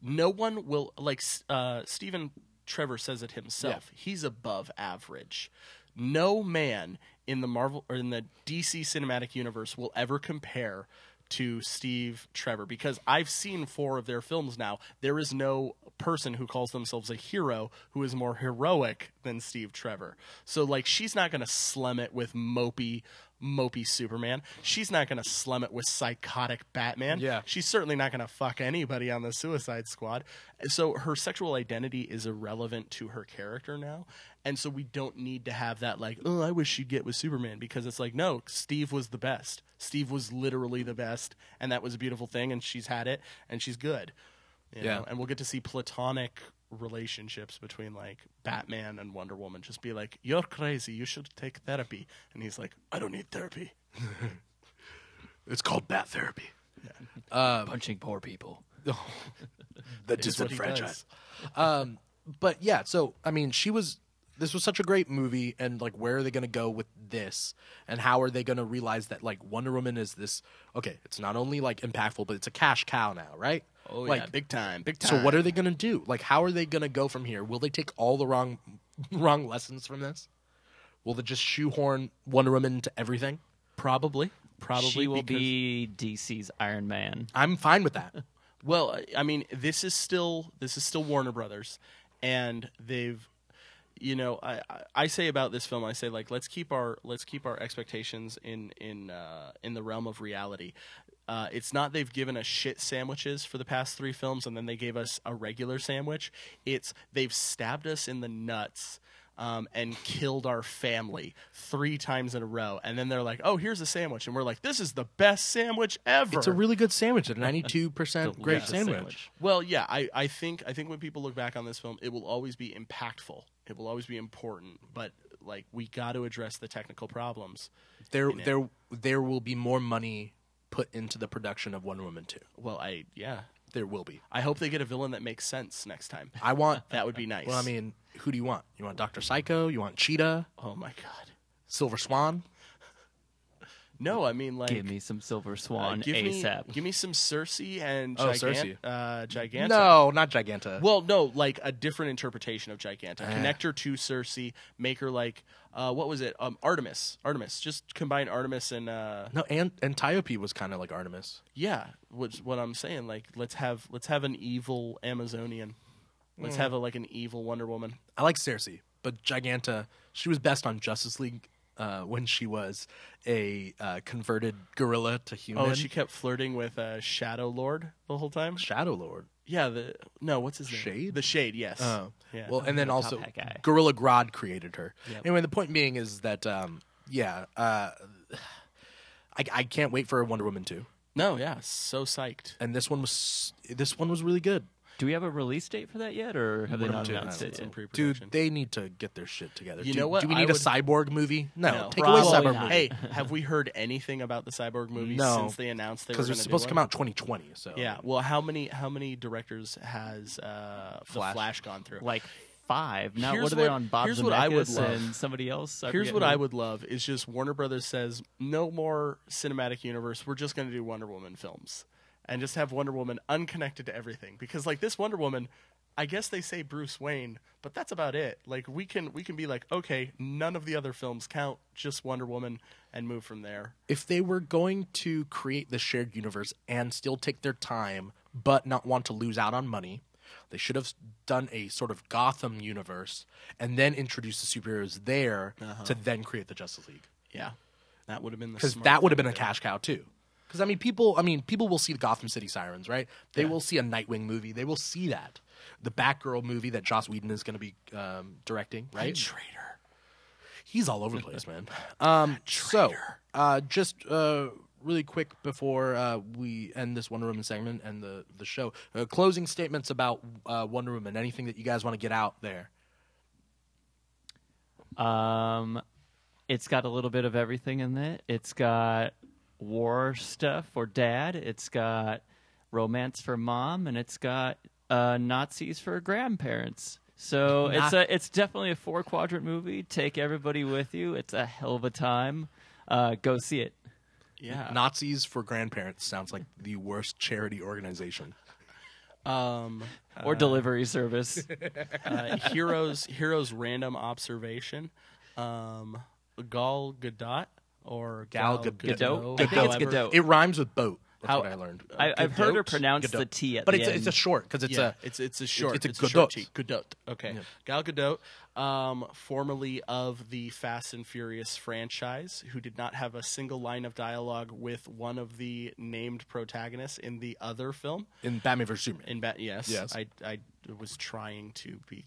No one will like uh, Stephen Trevor says it himself. He's above average. No man in the Marvel or in the DC cinematic universe will ever compare to Steve Trevor because I've seen four of their films now. There is no person who calls themselves a hero who is more heroic than Steve Trevor. So like she's not going to slum it with mopey mopey Superman. She's not going to slum it with psychotic Batman. Yeah. She's certainly not going to fuck anybody on the Suicide Squad. So her sexual identity is irrelevant to her character now. And so we don't need to have that like, oh, I wish she'd get with Superman because it's like, no, Steve was the best. Steve was literally the best, and that was a beautiful thing, and she's had it, and she's good. You Yeah. know? And we'll get to see platonic relationships between like Batman and Wonder Woman. Just be like, you're crazy. You should take therapy. And he's like, I don't need therapy. it's called bat therapy punching poor people. the what he disenfranchised does. um but yeah so i mean she was this was such a great movie and like where are they going to go with this? And how are they going to realize that like wonder woman is this okay it's not only like impactful but it's a cash cow now right? Oh like yeah, big time, big time. so what are they going to do? Like how are they going to go from here? Will they take all the wrong wrong lessons from this? Will they just shoehorn wonder woman into everything? Probably. Probably she will be DC's Iron Man. i'm fine with that. Well, I mean, this is still this is still Warner Brothers, and they've, you know, I, I- say about this film, I say like let's keep our let's keep our expectations in in uh, in the realm of reality. Uh, it's not they've given us shit sandwiches for the past three films, and then they gave us a regular sandwich. It's they've stabbed us in the nuts. Um, and killed our family three times in a row, and then they're like, "Oh, here's a sandwich," and we're like, "This is the best sandwich ever." it's a really good sandwich a 92% great Delicious sandwich. Well, yeah, I, I think I think when people look back on this film, it will always be impactful. It will always be important, but like we got to address the technical problems. there it. there there will be more money put into the production of Wonder Woman 2. Well, I yeah, There will be. I hope they get a villain that makes sense next time. I want That would be nice. Well, I mean, who do you want? You want Doctor Psycho? You want Cheetah? oh my god, Silver Swan? No, I mean like Give me some Silver uh, Swan give me ASAP. give me some Circe and Oh, Gigant, Circe. uh, Giganta. No, not Giganta. Well, no, like a different interpretation of Giganta. Eh. Connect her to Circe, make her like uh, what was it? Um, Artemis. Artemis. Just combine Artemis and uh, no, and Antiope was kind of like Artemis. Yeah, which what I'm saying. Like, let's have let's have an evil Amazonian. Let's have a like an evil Wonder Woman. I like Circe, but Giganta, she was best on Justice League uh, when she was a uh, converted gorilla to human. Oh, she kept flirting with uh, Shadow Lord the whole time. Shadow Lord. Yeah, the no, what's his name? Shade? The Shade. Yes. Oh, yeah. Well, and then Top also. Gorilla Grodd created her. Yep. Anyway, the point being is that um, yeah, uh, I, I can't wait for Wonder Woman 2. no, yeah, so psyched. and this one was this one was really good. Do we have a release date for that yet, or have they not am announced it It's in yet? pre-production. Dude, they need to get their shit together. You do, know what? Do we I need a would- cyborg movie? No, No. take away Probably cyborg not. movie. Hey, have we heard anything about the Cyborg movie No, since they announced they were because going they're to supposed to come out 2020. So Yeah. Well, how many how many directors has uh, Flash. the Flash gone through? Like five. Now Here's what are they what- on? Bob here's what I would Zemeckis love. and somebody else. I Here's forget what who. I would love is just Warner Brothers says no more cinematic universe. We're just going to do Wonder Woman films and just have Wonder Woman unconnected to everything because like this Wonder Woman, I guess they say Bruce Wayne, but that's about it. Like we can we can be like okay, none of the other films count, just Wonder Woman and move from there. if they were going to create the shared universe and still take their time, but not want to lose out on money, they should have done a sort of Gotham universe and then introduce the superheroes there uh-huh. to then create the Justice League. Yeah. That would have been the because that would have been a cash cow too. Because I mean, people. I mean, people will see the Gotham City Sirens, right? They will see a Nightwing movie. They will see that the Batgirl movie that Joss Whedon is going to be um, directing, right? Traitor. He's all over the place, man. Um, so, uh, just uh, really quick before uh, we end this Wonder Woman segment and the the show, uh, closing statements about uh, Wonder Woman. Anything that you guys want to get out there? Um, it's got a little bit of everything in it. It's got war stuff for dad. It's got romance for mom, and it's got uh, Nazis for grandparents. So it's a it's definitely a four quadrant movie. Take everybody with you. It's a hell of a time. Uh, go see it. Yeah. Nazis for grandparents sounds like the worst charity organization. um, Or delivery service. uh, heroes heroes random observation. Um, Gal Gadot or Gal Gal Gadot. Gadot? I think it's Gadot. It rhymes with boat. That's How- what I learned. I, I've heard her pronounce Gadot. the T at but the it's a, end. it's a short because it's yeah, a it's it's a short. it's a It's, a short Gadot. T. Gadot. Okay. Gal Gadot, um, formerly of the Fast and Furious franchise, who did not have a single line of dialogue with one of the named protagonists in the other film. in Batman vs Superman. In Bat, yes, Yes. I I was trying to be, I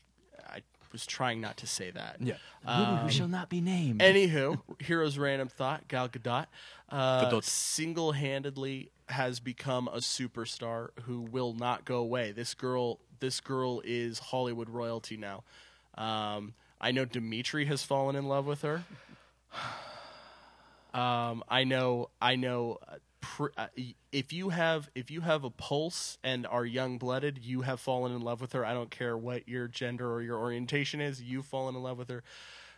was trying not to say that. yeah, Woman who shall not be named. Anywho, hero's random thought: Gal Gadot, uh, Gadot. single-handedly has become a superstar who will not go away. This girl, this girl is Hollywood royalty now. Um, I know Dimithri has fallen in love with her. Um, I know, I know. Uh, if you have if you have a pulse and are young blooded, you have fallen in love with her. I don't care what your gender or your orientation is. You've fallen in love with her.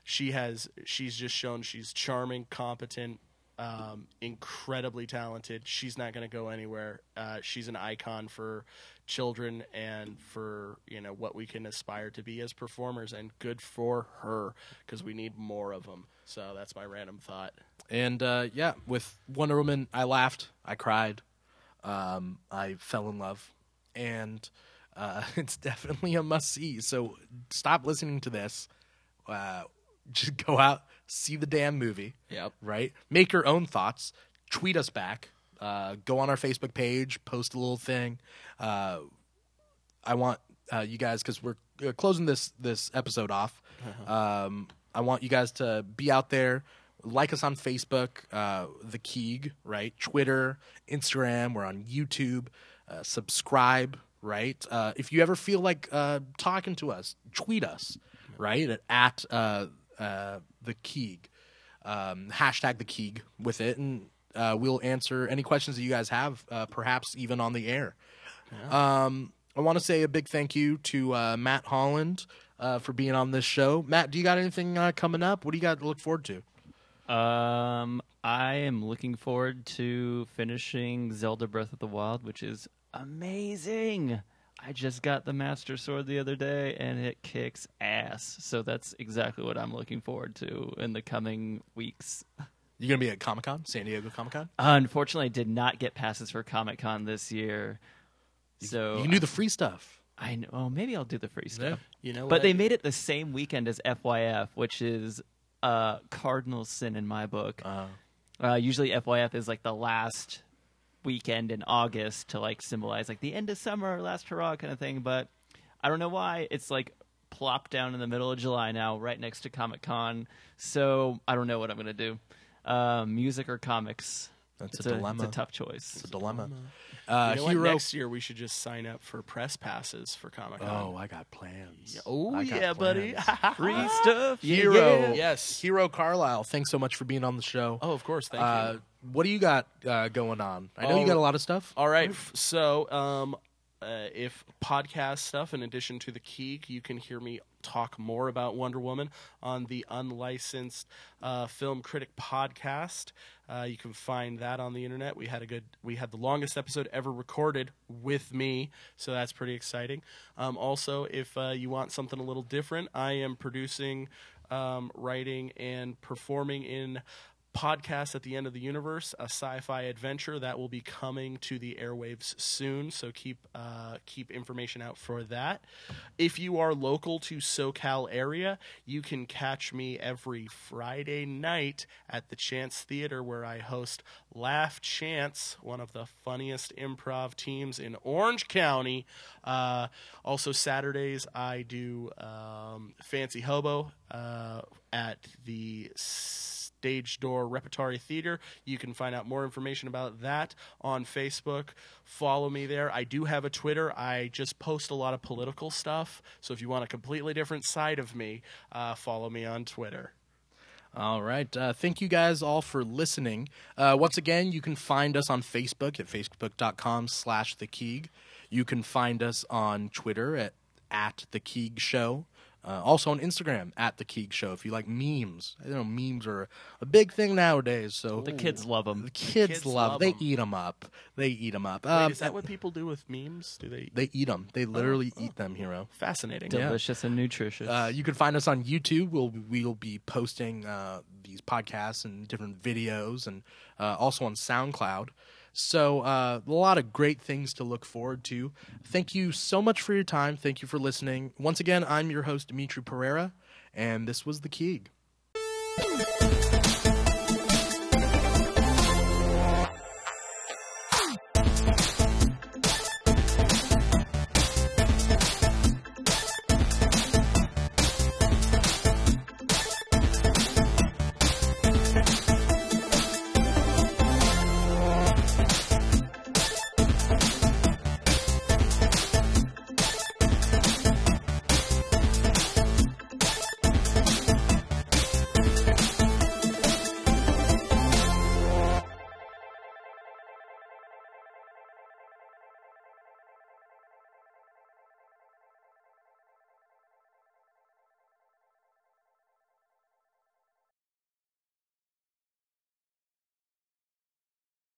She has. She's just shown she's charming, competent, um, incredibly talented. She's not going to go anywhere. Uh, she's an icon for children and for you know what we can aspire to be as performers. And good for her because we need more of them. So that's my random thought. And uh, yeah, with Wonder Woman, I laughed, I cried, um, I fell in love, and uh, it's definitely a must see. So stop listening to this. Uh, just go out, see the damn movie. Yep. right? Make your own thoughts. Tweet us back. Uh, go on our Facebook page. Post a little thing. Uh, I want uh, you guys because we're closing this this episode off. Um, I want you guys to be out there. Like us on Facebook, uh, the Keeg, right? Twitter, Instagram. We're on YouTube. Uh, subscribe, right? Uh, if you ever feel like uh, talking to us, tweet us, right? At, at uh, uh, the Keeg um, hashtag the Keeg with it, and uh, we'll answer any questions that you guys have, uh, perhaps even on the air. Um, I want to say a big thank you to uh, Matt Holland uh, for being on this show. Matt, do you got anything uh, coming up? What do you got to look forward to? Um, I am looking forward to finishing Zelda Breath of the Wild, which is amazing. I just got the Master Sword the other day, and it kicks ass. So that's exactly what I'm looking forward to in the coming weeks. You gonna be at Comic Con, San Diego Comic Con? Unfortunately, I did not get passes for Comic Con this year. So You can do the free stuff. I know. Oh, maybe I'll do the free stuff. You know, But what? they made it the same weekend as FYF, which is uh, cardinal sin in my book. Uh, usually FYF is like the last weekend in August to like symbolize like the end of summer, last hurrah kind of thing. But I don't know why it's like plopped down in the middle of July now, right next to Comic Con. So I don't know what I'm gonna do. Uh, music or comics? That's it's a dilemma. It's a tough choice. It's a dilemma. Uh, you know what? hero. Next year we should just sign up for press passes for Comic Con. oh, I got plans. oh I got yeah, buddy. Free stuff, Hero. yeah. yes. Hero Carlisle, thanks so much for being on the show. Oh, of course. Thank uh, you. what do you got uh, going on? I know you Oh. got a lot of stuff. All right. So, um, uh, if podcast stuff, in addition to the Keeg, you can hear me talk more about Wonder Woman on the unlicensed uh, film critic podcast. Uh, you can find that on the internet. We had a good, we had the longest episode ever recorded with me, so that's pretty exciting. Um, also, if uh, you want something a little different, I am producing, um, writing, and performing in podcast at the end of the universe, a sci-fi adventure that will be coming to the airwaves soon. So keep uh, keep information out for that. If you are local to SoCal area, you can catch me every Friday night at the Chance Theater, where I host Laugh Chance, one of the funniest improv teams in Orange County. Uh, also Saturdays, I do um, Fancy Hobo uh, at the. Stage Door Repertory Theater. You can find out more information about that on Facebook. Follow me there. I do have a Twitter. I just post a lot of political stuff. So if you want a completely different side of me, uh, follow me on Twitter. All right. Uh, thank you guys all for listening. Uh, once again, you can find us on Facebook at facebook.com slash the Keeg. You can find us on Twitter at, at the Keeg Show. Uh, also on Instagram at the Keeg Show. If you like memes, I know memes are a big thing nowadays. So The kids love them. the kids, kids love. love they 'em. eat them up. They eat them up. Wait, Um, is that what people do with memes? Do they? they eat them. They literally eat them, hero. Fascinating. Yeah. Delicious and nutritious. Uh, you can find us on YouTube. We'll we'll be posting uh, these podcasts and different videos, and uh, also on SoundCloud. So uh, a lot of great things to look forward to. Thank you so much for your time. Thank you for listening. Once again, I'm your host Dimithri Perera, and this was the Keeg.